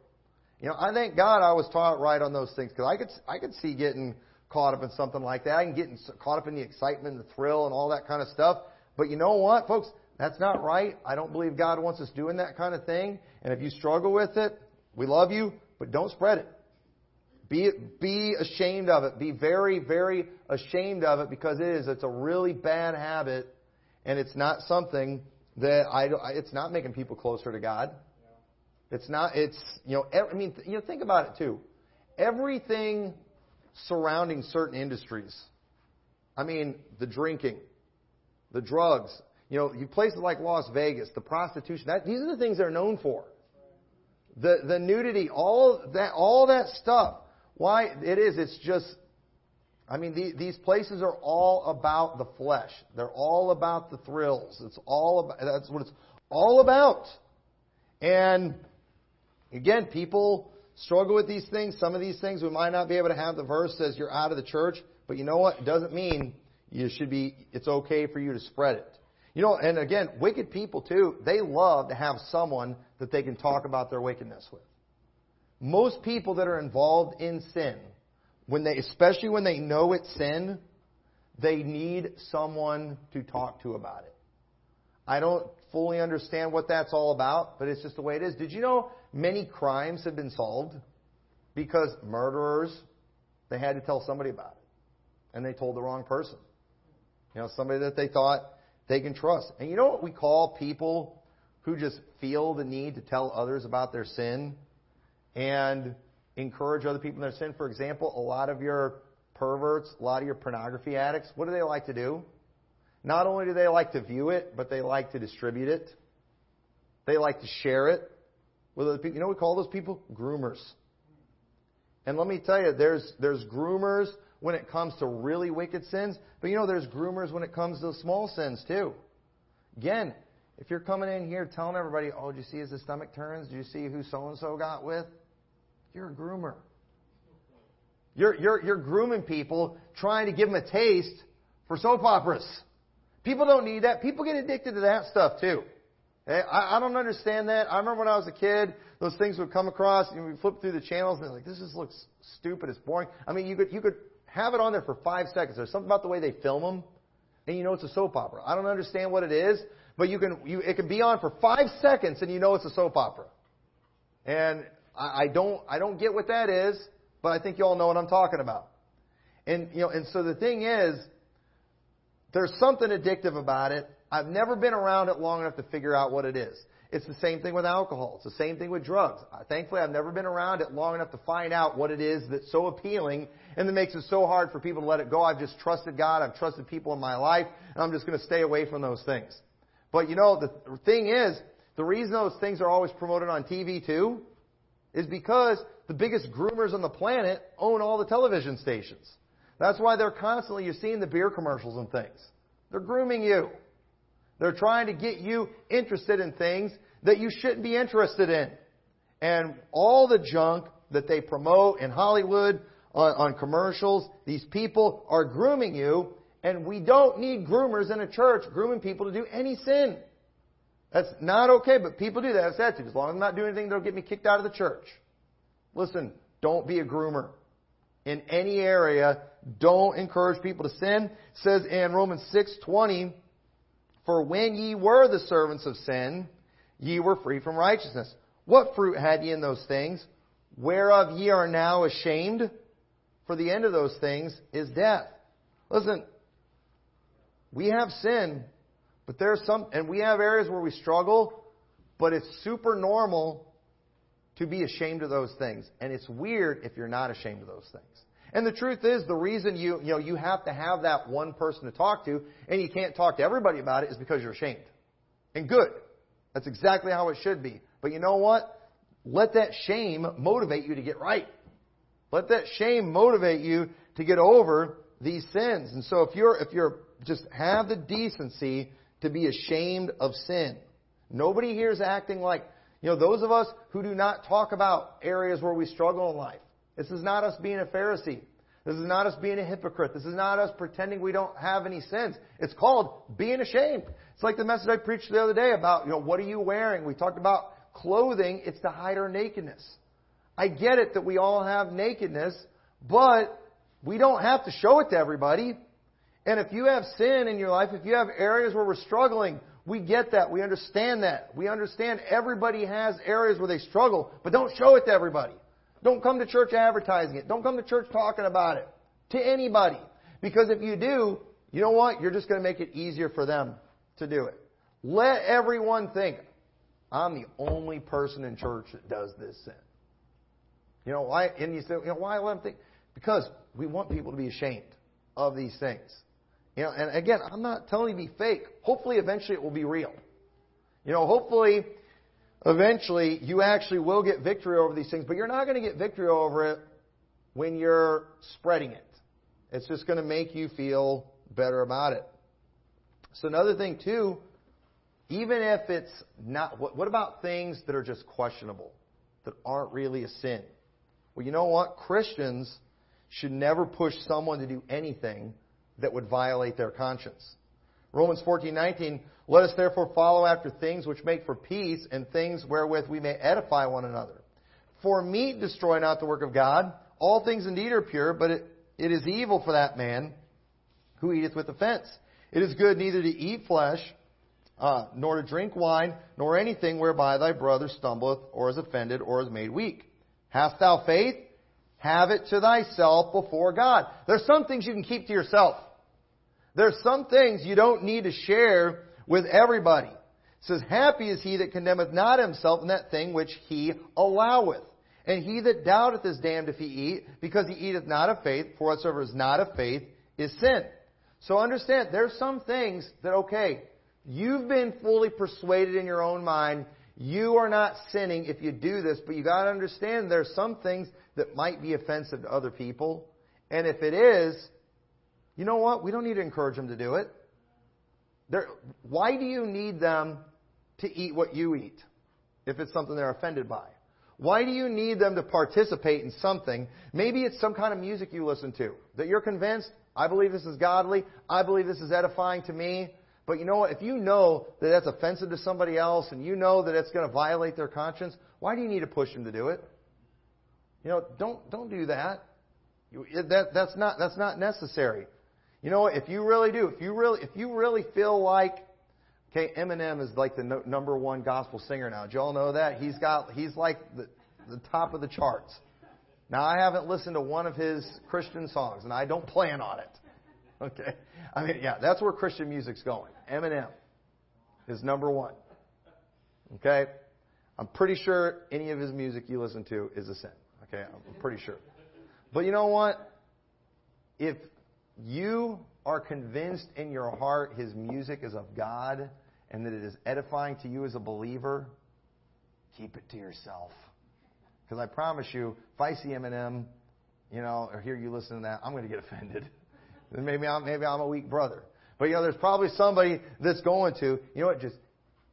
A: You know, I thank God I was taught right on those things because I could, I could see getting caught up in something like that. I can get caught up in the excitement, the thrill, and all that kind of stuff. But you know what, folks? That's not right. I don't believe God wants us doing that kind of thing. And if you struggle with it, we love you, but don't spread it. Be, be ashamed of it. Be very, very ashamed of it because it is. It's a really bad habit, and it's not something that I. It's not making people closer to God. It's not. It's you know. I mean, you know. Think about it too. Everything surrounding certain industries. I mean, the drinking, the drugs. You know, you places like Las Vegas, the prostitution. That these are the things they're known for. The the nudity, all that, all that stuff. Why? It is. It's just, I mean, the, these places are all about the flesh. They're all about the thrills. It's all about, that's what it's all about. And again, people struggle with these things. Some of these things we might not be able to have the verse says you're out of the church, but you know what? It doesn't mean you should be, it's okay for you to spread it. You know, and again, wicked people too, they love to have someone that they can talk about their wickedness with. Most people that are involved in sin, when they, especially when they know it's sin, they need someone to talk to about it. I don't fully understand what that's all about, but it's just the way it is. Did you know many crimes have been solved because murderers, they had to tell somebody about it. And they told the wrong person. You know, somebody that they thought they can trust. And you know what we call people who just feel the need to tell others about their sin and encourage other people in their sin. For example, a lot of your perverts, a lot of your pornography addicts, what do they like to do? Not only do they like to view it, but they like to distribute it. They like to share it with other people. You know what we call those people? Groomers. And let me tell you, there's, there's groomers when it comes to really wicked sins, but you know, there's groomers when it comes to small sins too. Again, if you're coming in here telling everybody, oh, did you see as the stomach turns? Did you see who so and so got with? You're a groomer. You're, you're, you're grooming people, trying to give them a taste for soap operas. People don't need that. People get addicted to that stuff too. Eh, I, I don't understand that. I remember when I was a kid, those things would come across, and we flip through the channels, and like, this just looks stupid. It's boring. I mean, you could you could have it on there for five seconds. There's something about the way they film them, and you know it's a soap opera. I don't understand what it is, but you can you it can be on for five seconds, and you know it's a soap opera. And I, I don't I don't get what that is, but I think you all know what I'm talking about. And you know, and so the thing is, there's something addictive about it. I've never been around it long enough to figure out what it is. It's the same thing with alcohol. It's the same thing with drugs. Thankfully, I've never been around it long enough to find out what it is that's so appealing and that makes it so hard for people to let it go. I've just trusted God. I've trusted people in my life, and I'm just going to stay away from those things. But you know, the thing is, the reason those things are always promoted on TV too is because the biggest groomers on the planet own all the television stations. That's why they're constantly, you're seeing the beer commercials and things. They're grooming you. They're trying to get you interested in things that you shouldn't be interested in. And all the junk that they promote in Hollywood, on, on commercials, these people are grooming you, and we don't need groomers in a church grooming people to do any sin. That's not okay, but people do that. I've said. As long as I'm not doing anything that'll get me kicked out of the church. Listen, don't be a groomer. In any area, don't encourage people to sin. It says in Romans 6:20, "For when ye were the servants of sin, ye were free from righteousness. What fruit had ye in those things, whereof ye are now ashamed? For the end of those things is death." Listen, we have sin, but there's some, and we have areas where we struggle, but it's super normal to be ashamed of those things. And it's weird if you're not ashamed of those things. And the truth is, the reason you, you know, you have to have that one person to talk to, and you can't talk to everybody about it, is because you're ashamed. And good. That's exactly how it should be. But you know what? Let that shame motivate you to get right. Let that shame motivate you to get over these sins. And so if you're, if you're, just have the decency to be ashamed of sin. Nobody here is acting like, you know, those of us who do not talk about areas where we struggle in life. This is not us being a Pharisee. This is not us being a hypocrite. This is not us pretending we don't have any sins. It's called being ashamed. It's like the message I preached the other day about, you know, what are you wearing? We talked about clothing. It's to hide our nakedness. I get it that we all have nakedness, but we don't have to show it to everybody. And if you have sin in your life, if you have areas where we're struggling, we get that. We understand that. We understand everybody has areas where they struggle, but don't show it to everybody. Don't come to church advertising it. Don't come to church talking about it to anybody. Because if you do, you know what? You're just going to make it easier for them to do it. Let everyone think, I'm the only person in church that does this sin. You know why? And you say, you know, why let them think? Because we want people to be ashamed of these things. You know, and again, I'm not telling you to be fake. Hopefully, eventually, it will be real. You know, hopefully, eventually you actually will get victory over these things, but you're not going to get victory over it when you're spreading it. It's just going to make you feel better about it. So another thing too, even if it's not, what, what about things that are just questionable, that aren't really a sin? Well, you know what? Christians should never push someone to do anything that would violate their conscience. Romans 14:19 Let us therefore follow after things which make for peace and things wherewith we may edify one another. For meat destroy not the work of God. All things indeed are pure, but it, it is evil for that man who eateth with offense. It is good neither to eat flesh, uh, nor to drink wine, nor anything whereby thy brother stumbleth, or is offended, or is made weak. Hast thou faith? Have it to thyself before God. There's some things you can keep to yourself. There's some things you don't need to share with everybody. It says, Happy is he that condemneth not himself in that thing which he alloweth. And he that doubteth is damned if he eat, because he eateth not of faith, for whatsoever is not of faith is sin. So understand, there's some things that, okay, you've been fully persuaded in your own mind, you are not sinning if you do this, but you've gotta understand there's some things that might be offensive to other people. And if it is, you know what? We don't need to encourage them to do it. They're, why do you need them to eat what you eat if it's something they're offended by? Why do you need them to participate in something? Maybe it's some kind of music you listen to that you're convinced, I believe this is godly, I believe this is edifying to me. But you know what? If you know that that's offensive to somebody else and you know that it's going to violate their conscience, why do you need to push them to do it? You know, don't don't do that. You, that that's not that's not necessary. You know, if you really do, if you really if you really feel like Okay, Eminem is like the no, number one gospel singer now. Did y'all know that? He's got he's like the, the top of the charts. Now I haven't listened to one of his Christian songs, and I don't plan on it. Okay, I mean, yeah, that's where Christian music's going. Eminem is number one. Okay, I'm pretty sure any of his music you listen to is a sin. Okay, I'm pretty sure. But you know what? If you are convinced in your heart his music is of God and that it is edifying to you as a believer, keep it to yourself. Because I promise you, if I see Eminem, you know, or hear you listen to that, I'm going to get offended. maybe I'm maybe I'm a weak brother. But you know, there's probably somebody that's going to. You know what? Just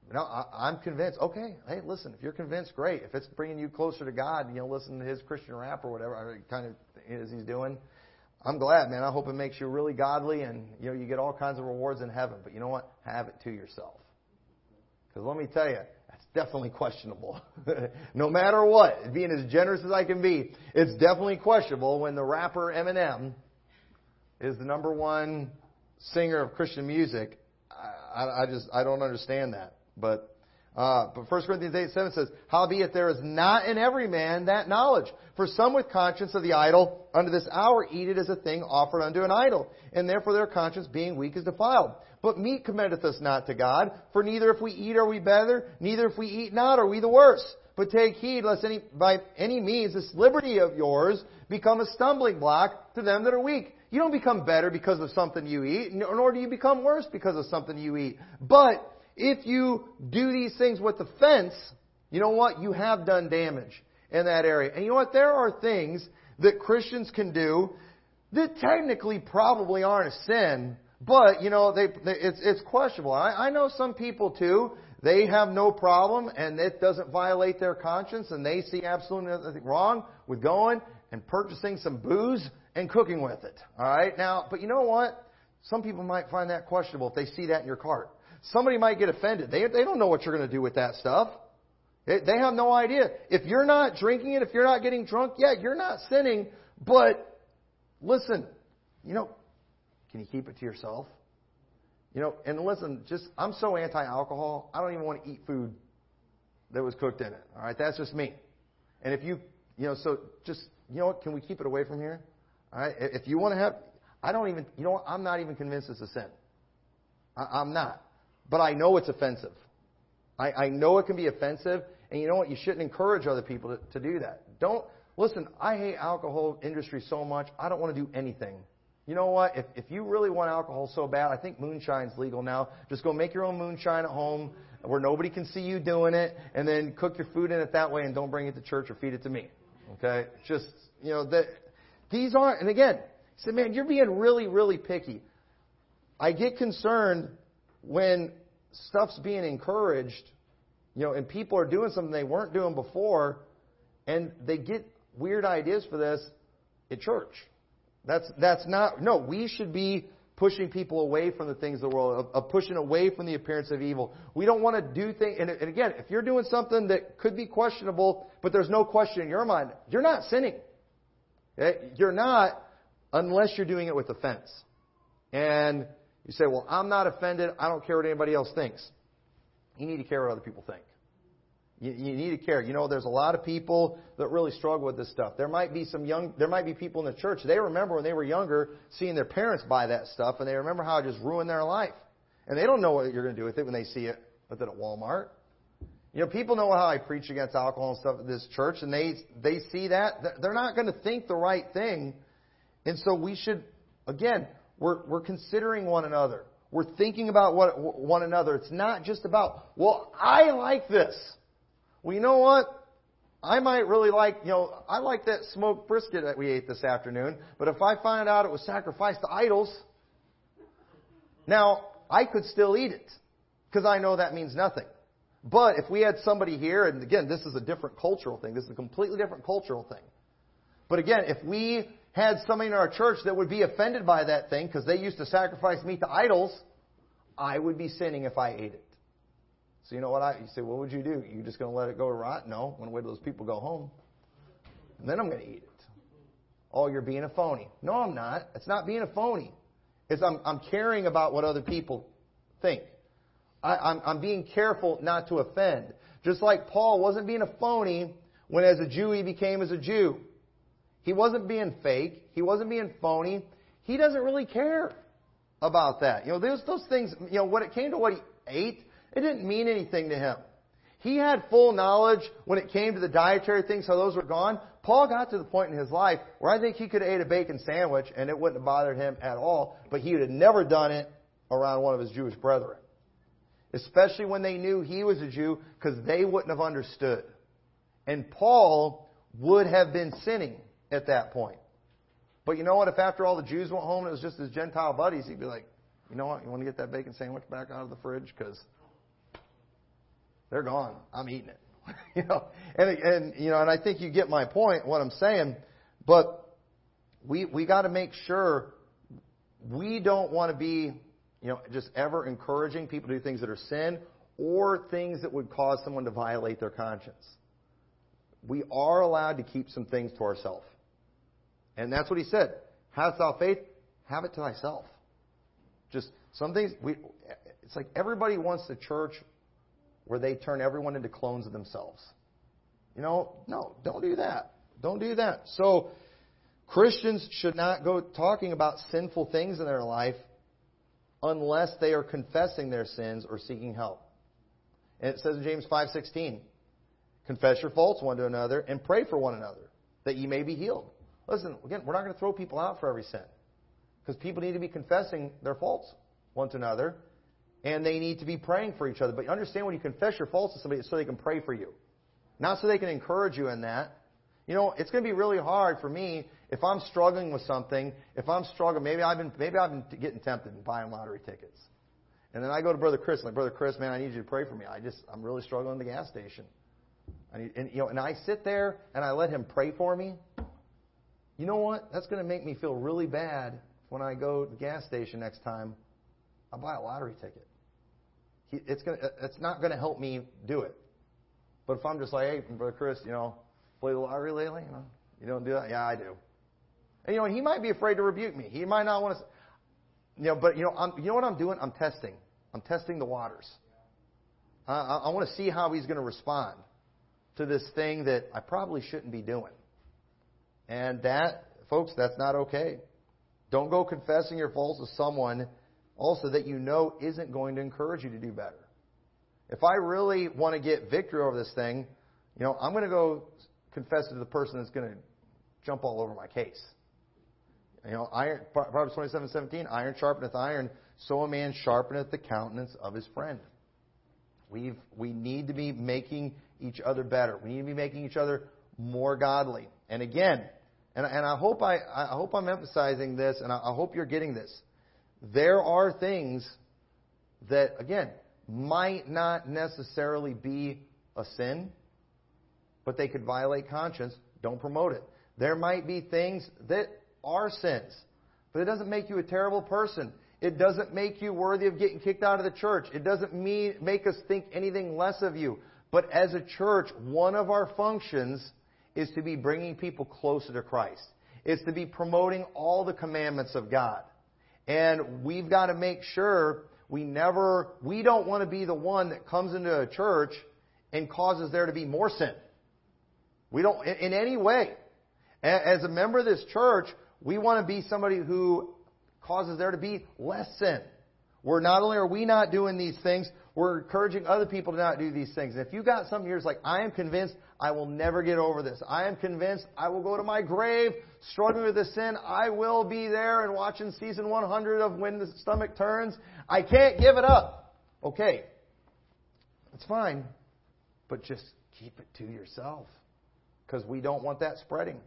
A: you know, I, I'm convinced. Okay, hey, listen. If you're convinced, great. If it's bringing you closer to God, you know, listen to his Christian rap or whatever kind of is he's doing. I'm glad, man. I hope it makes you really godly and you know you get all kinds of rewards in heaven. But you know what? Have it to yourself. Because let me tell you, that's definitely questionable. no matter what, being as generous as I can be, it's definitely questionable when the rapper Eminem is the number one singer of Christian music. I, I just I don't understand that. But uh, but 1 Corinthians 8, 7 says, Howbeit there is not in every man that knowledge. For some with conscience of the idol unto this hour eat it as a thing offered unto an idol, and therefore their conscience being weak is defiled. But meat commendeth us not to God, for neither if we eat are we better, neither if we eat not are we the worse. But take heed lest any, by any means this liberty of yours become a stumbling block to them that are weak. You don't become better because of something you eat, nor do you become worse because of something you eat. But if you do these things with offense, you know what? You have done damage in that area. And you know what? There are things that Christians can do that technically probably aren't a sin, but you know, they, they it's it's questionable. I, I know some people too. They have no problem, and it doesn't violate their conscience, and they see absolutely nothing wrong with going and purchasing some booze and cooking with it. All right, now, but you know what? Some people might find that questionable if they see that in your cart. Somebody might get offended. They, they don't know what you're going to do with that stuff. They, they have no idea. If you're not drinking it, if you're not getting drunk, yeah, you're not sinning. But listen, you know, can you keep it to yourself? You know, and listen, just I'm so anti-alcohol. I don't even want to eat food that was cooked in it. All right, that's just me. And if you, you know, so just you know what? Can we keep it away from here? All right. If you want to have, I don't even. You know what? I'm not even convinced it's a sin. I, I'm not. But I know it's offensive. I, I know it can be offensive, and you know what? You shouldn't encourage other people to, to do that. Don't listen. I hate alcohol industry so much. I don't want to do anything. You know what? If if you really want alcohol so bad, I think moonshine's legal now. Just go make your own moonshine at home where nobody can see you doing it, and then cook your food in it that way, and don't bring it to church or feed it to me. Okay? Just you know that these aren't. And again, he said, man, you're being really, really picky. I get concerned when stuff's being encouraged, you know, and people are doing something they weren't doing before, and they get weird ideas for this at church. That's that's not no. We should be pushing people away from the things of the world, of, of pushing away from the appearance of evil. We don't want to do things. And, and again, if you're doing something that could be questionable, but there's no question in your mind, you're not sinning. Eh, you're not unless you're doing it with offense. And you say, well, I'm not offended. I don't care what anybody else thinks. You need to care what other people think. You, you, need to care. You know, there's a lot of people that really struggle with this stuff. There might be some young, there might be people in the church. They remember when they were younger seeing their parents buy that stuff, and they remember how it just ruined their life. And they don't know what you're going to do with it when they see it with it at Walmart. You know, people know how I preach against alcohol and stuff at this church, and they they see that they're not going to think the right thing, and so we should, again, we're we're considering one another. We're thinking about what one another. It's not just about well, I like this. Well, you know what? I might really like, you know, I like that smoked brisket that we ate this afternoon, but if I find out it was sacrificed to idols, now I could still eat it because I know that means nothing. But if we had somebody here, and again, this is a different cultural thing, this is a completely different cultural thing. But again, if we had somebody in our church that would be offended by that thing because they used to sacrifice meat to idols, I would be sinning if I ate it. So you know what I you say, what would you do? You just gonna let it go to rot? No, I'm gonna wait till those people go home. And then I'm gonna eat it. Oh, you're being a phony. No, I'm not. It's not being a phony. It's I'm I'm caring about what other people think. I, am I'm being careful not to offend. Just like Paul wasn't being a phony when as a Jew he became as a Jew. He wasn't being fake. He wasn't being phony. He doesn't really care about that. You know, there's those things, you know, when it came to what he ate, it didn't mean anything to him. He had full knowledge when it came to the dietary things, how those were gone. Paul got to the point in his life where I think he could have ate a bacon sandwich and it wouldn't have bothered him at all, but he would have never done it around one of his Jewish brethren especially when they knew he was a Jew, because they wouldn't have understood. And Paul would have been sinning at that point. But you know what? If after all the Jews went home and it was just his Gentile buddies, he'd be like, you know what? You want to get that bacon sandwich back out of the fridge? Because they're gone. I'm eating it. you know, and, and, you know, and I think you get my point, what I'm saying. But we, we got to make sure we don't want to be you know, just ever encouraging people to do things that are sin or things that would cause someone to violate their conscience. We are allowed to keep some things to ourselves. And that's what he said. Hast thou faith? Have it to thyself. Just some things, we, it's like everybody wants the church where they turn everyone into clones of themselves. You know, no, don't do that. Don't do that. So, Christians should not go talking about sinful things in their life unless they are confessing their sins or seeking help. And it says in James 5:16, "Confess your faults one to another and pray for one another that ye may be healed." Listen, again, we're not going to throw people out for every sin. Because people need to be confessing their faults one to another, and they need to be praying for each other. But understand when you confess your faults to somebody, it's so they can pray for you. Not so they can encourage you in that. You know, it's going to be really hard for me if I'm struggling with something, if I'm struggling, maybe I've been maybe I've been getting tempted and buying lottery tickets. And then I go to Brother Chris, like, Brother Chris, man, I need you to pray for me. I just I'm really struggling at the gas station. I need, and you know, and I sit there and I let him pray for me. You know what? That's going to make me feel really bad when I go to the gas station next time. I buy a lottery ticket. It's going to, uh, it's not going to help me do it. But if I'm just like, hey, Brother Chris, you know, play the lottery lately? You know, you don't do that? Yeah, I do. And, you know, he might be afraid to rebuke me. He might not want to. You know, but you know, I'm, you know what I'm doing? I'm testing. I'm testing the waters. I, I want to see how he's going to respond to this thing that I probably shouldn't be doing. And that, folks, that's not okay. Don't go confessing your faults to someone also that you know isn't going to encourage you to do better. If I really want to get victory over this thing, you know, I'm going to go confess it to the person that's going to jump all over my case. You know, iron, Proverbs 27, 17, iron sharpeneth iron, so a man sharpeneth the countenance of his friend. we we need to be making each other better. We need to be making each other more godly. And again, and, and I hope I, I hope I'm emphasizing this, and I, I hope you're getting this. There are things that, again, might not necessarily be a sin, but they could violate conscience. Don't promote it. There might be things that are sins. But it doesn't make you a terrible person. It doesn't make you worthy of getting kicked out of the church. It doesn't mean, make us think anything less of you. But as a church, one of our functions is to be bringing people closer to Christ. It's to be promoting all the commandments of God. And we've got to make sure we never, we don't want to be the one that comes into a church and causes there to be more sin. We don't, in any way. As a member of this church, we want to be somebody who causes there to be less sin. We're not only are we not doing these things, we're encouraging other people to not do these things. And if you got something here that's like, I am convinced I will never get over this. I am convinced I will go to my grave struggling with this sin. I will be there and watching season 100 of When the Stomach Turns. I can't give it up. Okay. That's fine. But just keep it to yourself. Because we don't want that spreading.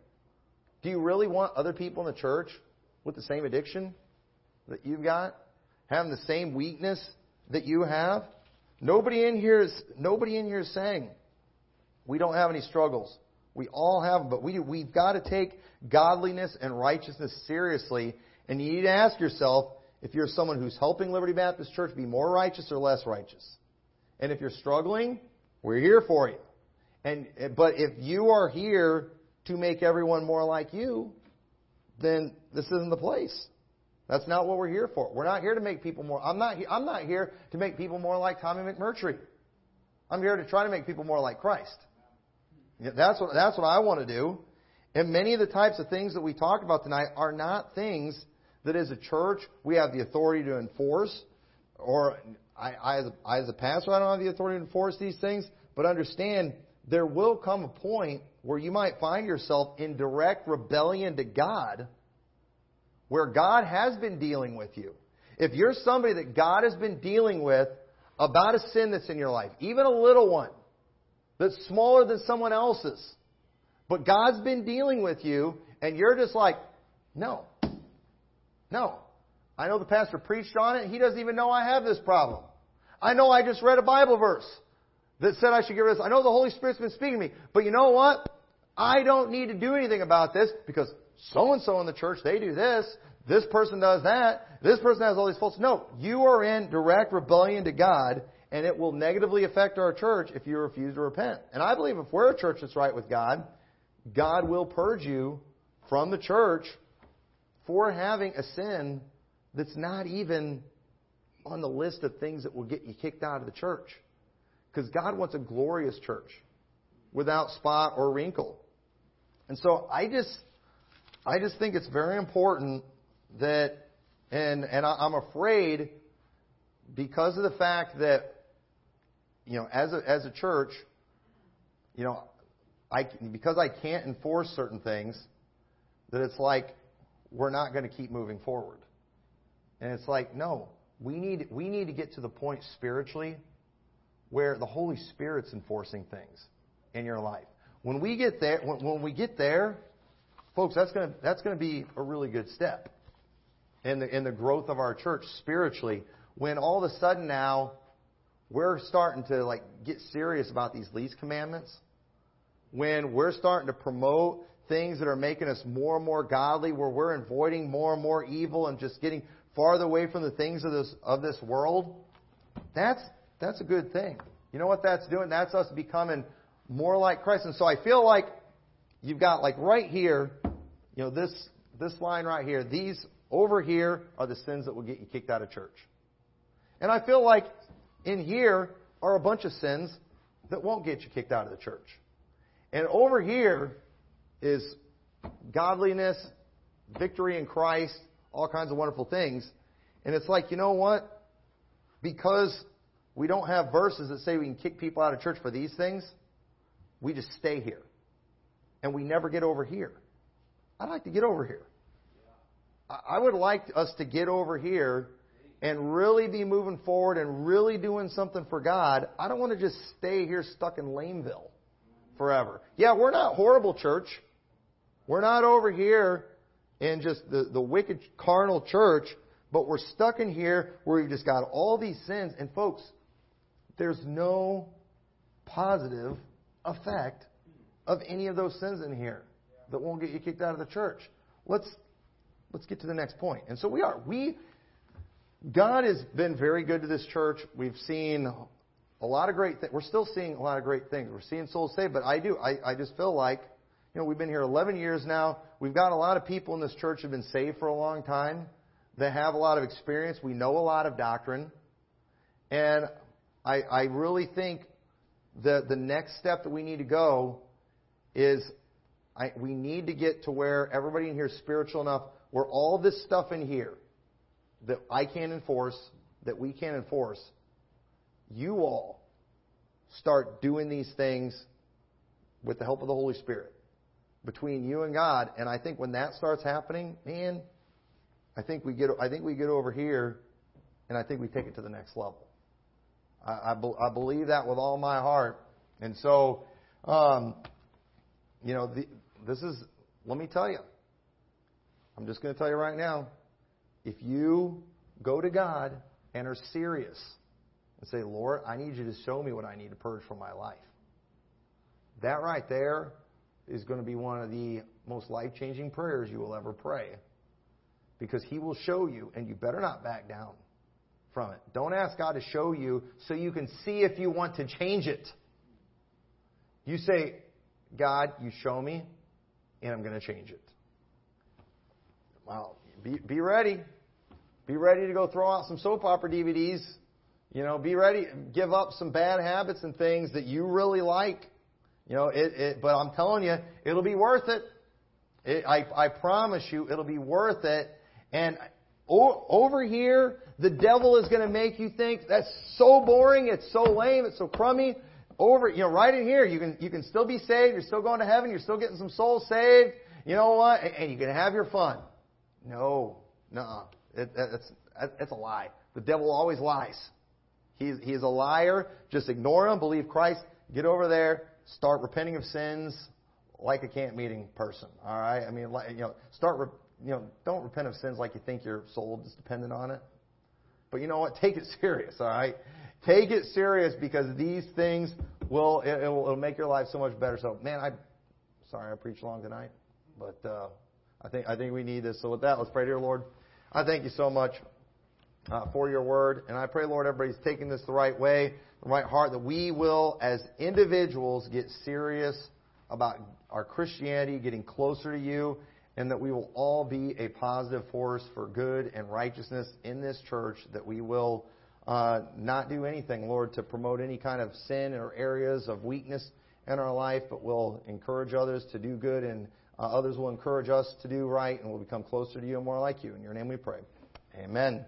A: Do you really want other people in the church with the same addiction that you've got? Having the same weakness that you have? Nobody in here is, nobody in here is saying we don't have any struggles. We all have them, but we, we've got to take godliness and righteousness seriously. And you need to ask yourself if you're someone who's helping Liberty Baptist Church be more righteous or less righteous. And if you're struggling, we're here for you. And, but if you are here to make everyone more like you, then this isn't the place. That's not what we're here for. We're not here to make people more. I'm not. I'm not here to make people more like Tommy McMurtry. I'm here to try to make people more like Christ. That's what that's what I want to do. And many of the types of things that we talked about tonight are not things that, as a church, we have the authority to enforce. Or I, I, as a, I, as a pastor, I don't have the authority to enforce these things. But understand, there will come a point where you might find yourself in direct rebellion to God where God has been dealing with you. If you're somebody that God has been dealing with about a sin that's in your life, even a little one, that's smaller than someone else's, but God's been dealing with you, and you're just like, no, no. I know the pastor preached on it, he doesn't even know I have this problem. I know I just read a Bible verse that said I should get rid of this. I know the Holy Spirit's been speaking to me, but you know what? I don't need to do anything about this because so and so in the church, they do this. This person does that. This person has all these faults. No, you are in direct rebellion to God, and it will negatively affect our church if you refuse to repent. And I believe if we're a church that's right with God, God will purge you from the church for having a sin that's not even on the list of things that will get you kicked out of the church. Because God wants a glorious church without spot or wrinkle. And so I just I just think it's very important that, and, and I'm afraid because of the fact that, you know, as a, as a church, you know, I, because I can't enforce certain things, that it's like we're not going to keep moving forward. And it's like, no, we need, we need to get to the point spiritually where the Holy Spirit's enforcing things in your life. When we get there, when, when we get there, Folks, that's going to, that's going to be a really good step in the, in the growth of our church spiritually when all of a sudden now we're starting to like get serious about these least commandments when we're starting to promote things that are making us more and more godly where we're avoiding more and more evil and just getting farther away from the things of this of this world that's that's a good thing. You know what that's doing? That's us becoming more like Christ. And so I feel like you've got like right here you know, this, this line right here, these over here are the sins that will get you kicked out of church. And I feel like in here are a bunch of sins that won't get you kicked out of the church. And over here is godliness, victory in Christ, all kinds of wonderful things. And it's like, you know what? Because we don't have verses that say we can kick people out of church for these things, we just stay here. And we never get over here. I'd like to get over here. I would like us to get over here and really be moving forward and really doing something for God. I don't want to just stay here stuck in Lameville forever. Yeah, we're not horrible church. We're not over here in just the, the wicked carnal church, but we're stuck in here where we've just got all these sins. And folks, there's no positive effect of any of those sins in here that won't get you kicked out of the church. Let's let's get to the next point. And so we are. We God has been very good to this church. We've seen a lot of great things. We're still seeing a lot of great things. We're seeing souls saved, but I do. I, I just feel like, you know, we've been here 11 years now. We've got a lot of people in this church who've been saved for a long time. They have a lot of experience. We know a lot of doctrine. And I, I really think that the next step that we need to go is I, we need to get to where everybody in here is spiritual enough where all this stuff in here that I can't enforce, that we can't enforce, you all start doing these things with the help of the Holy Spirit between you and God. And I think when that starts happening, man, I think we get I think we get over here, and I think we take it to the next level. I, I, be, I believe that with all my heart, and so, um, you know, the, this is. Let me tell you. I'm just going to tell you right now. If you go to God and are serious and say, Lord, I need you to show me what I need to purge from my life. That right there is going to be one of the most life changing prayers you will ever pray. Because He will show you, and you better not back down from it. Don't ask God to show you so you can see if you want to change it. You say, God, you show me, and I'm going to change it. Well, be, be ready. Be ready to go throw out some soap opera DVDs. You know, be ready, give up some bad habits and things that you really like. You know, it, it but I'm telling you, it'll be worth it. it I, I promise you, it'll be worth it. And o- over here, the devil is going to make you think that's so boring, it's so lame, it's so crummy. Over, you know, right in here, you can you can still be saved. You're still going to heaven. You're still getting some souls saved. You know what? And, and you can have your fun. No, no, it, that's that's a lie. The devil always lies. He's he's a liar. Just ignore him. Believe Christ. Get over there. Start repenting of sins like a camp meeting person. All right. I mean, like, you know, start. You know, don't repent of sins like you think your soul is dependent on it. But you know what? Take it serious. All right. Take it serious because these things will it, will it'll make your life so much better. So, man, I sorry I preached long tonight, but uh, I think I think we need this. So with that, let's pray, dear Lord. I thank you so much uh, for your word, and I pray, Lord, everybody's taking this the right way, the right heart, that we will, as individuals, get serious about our Christianity, getting closer to you, and that we will all be a positive force for good and righteousness in this church. That we will uh, not do anything, Lord, to promote any kind of sin or areas of weakness in our life, but will encourage others to do good, and uh, others will encourage us to do right, and we'll become closer to you and more like you. In your name we pray. Amen.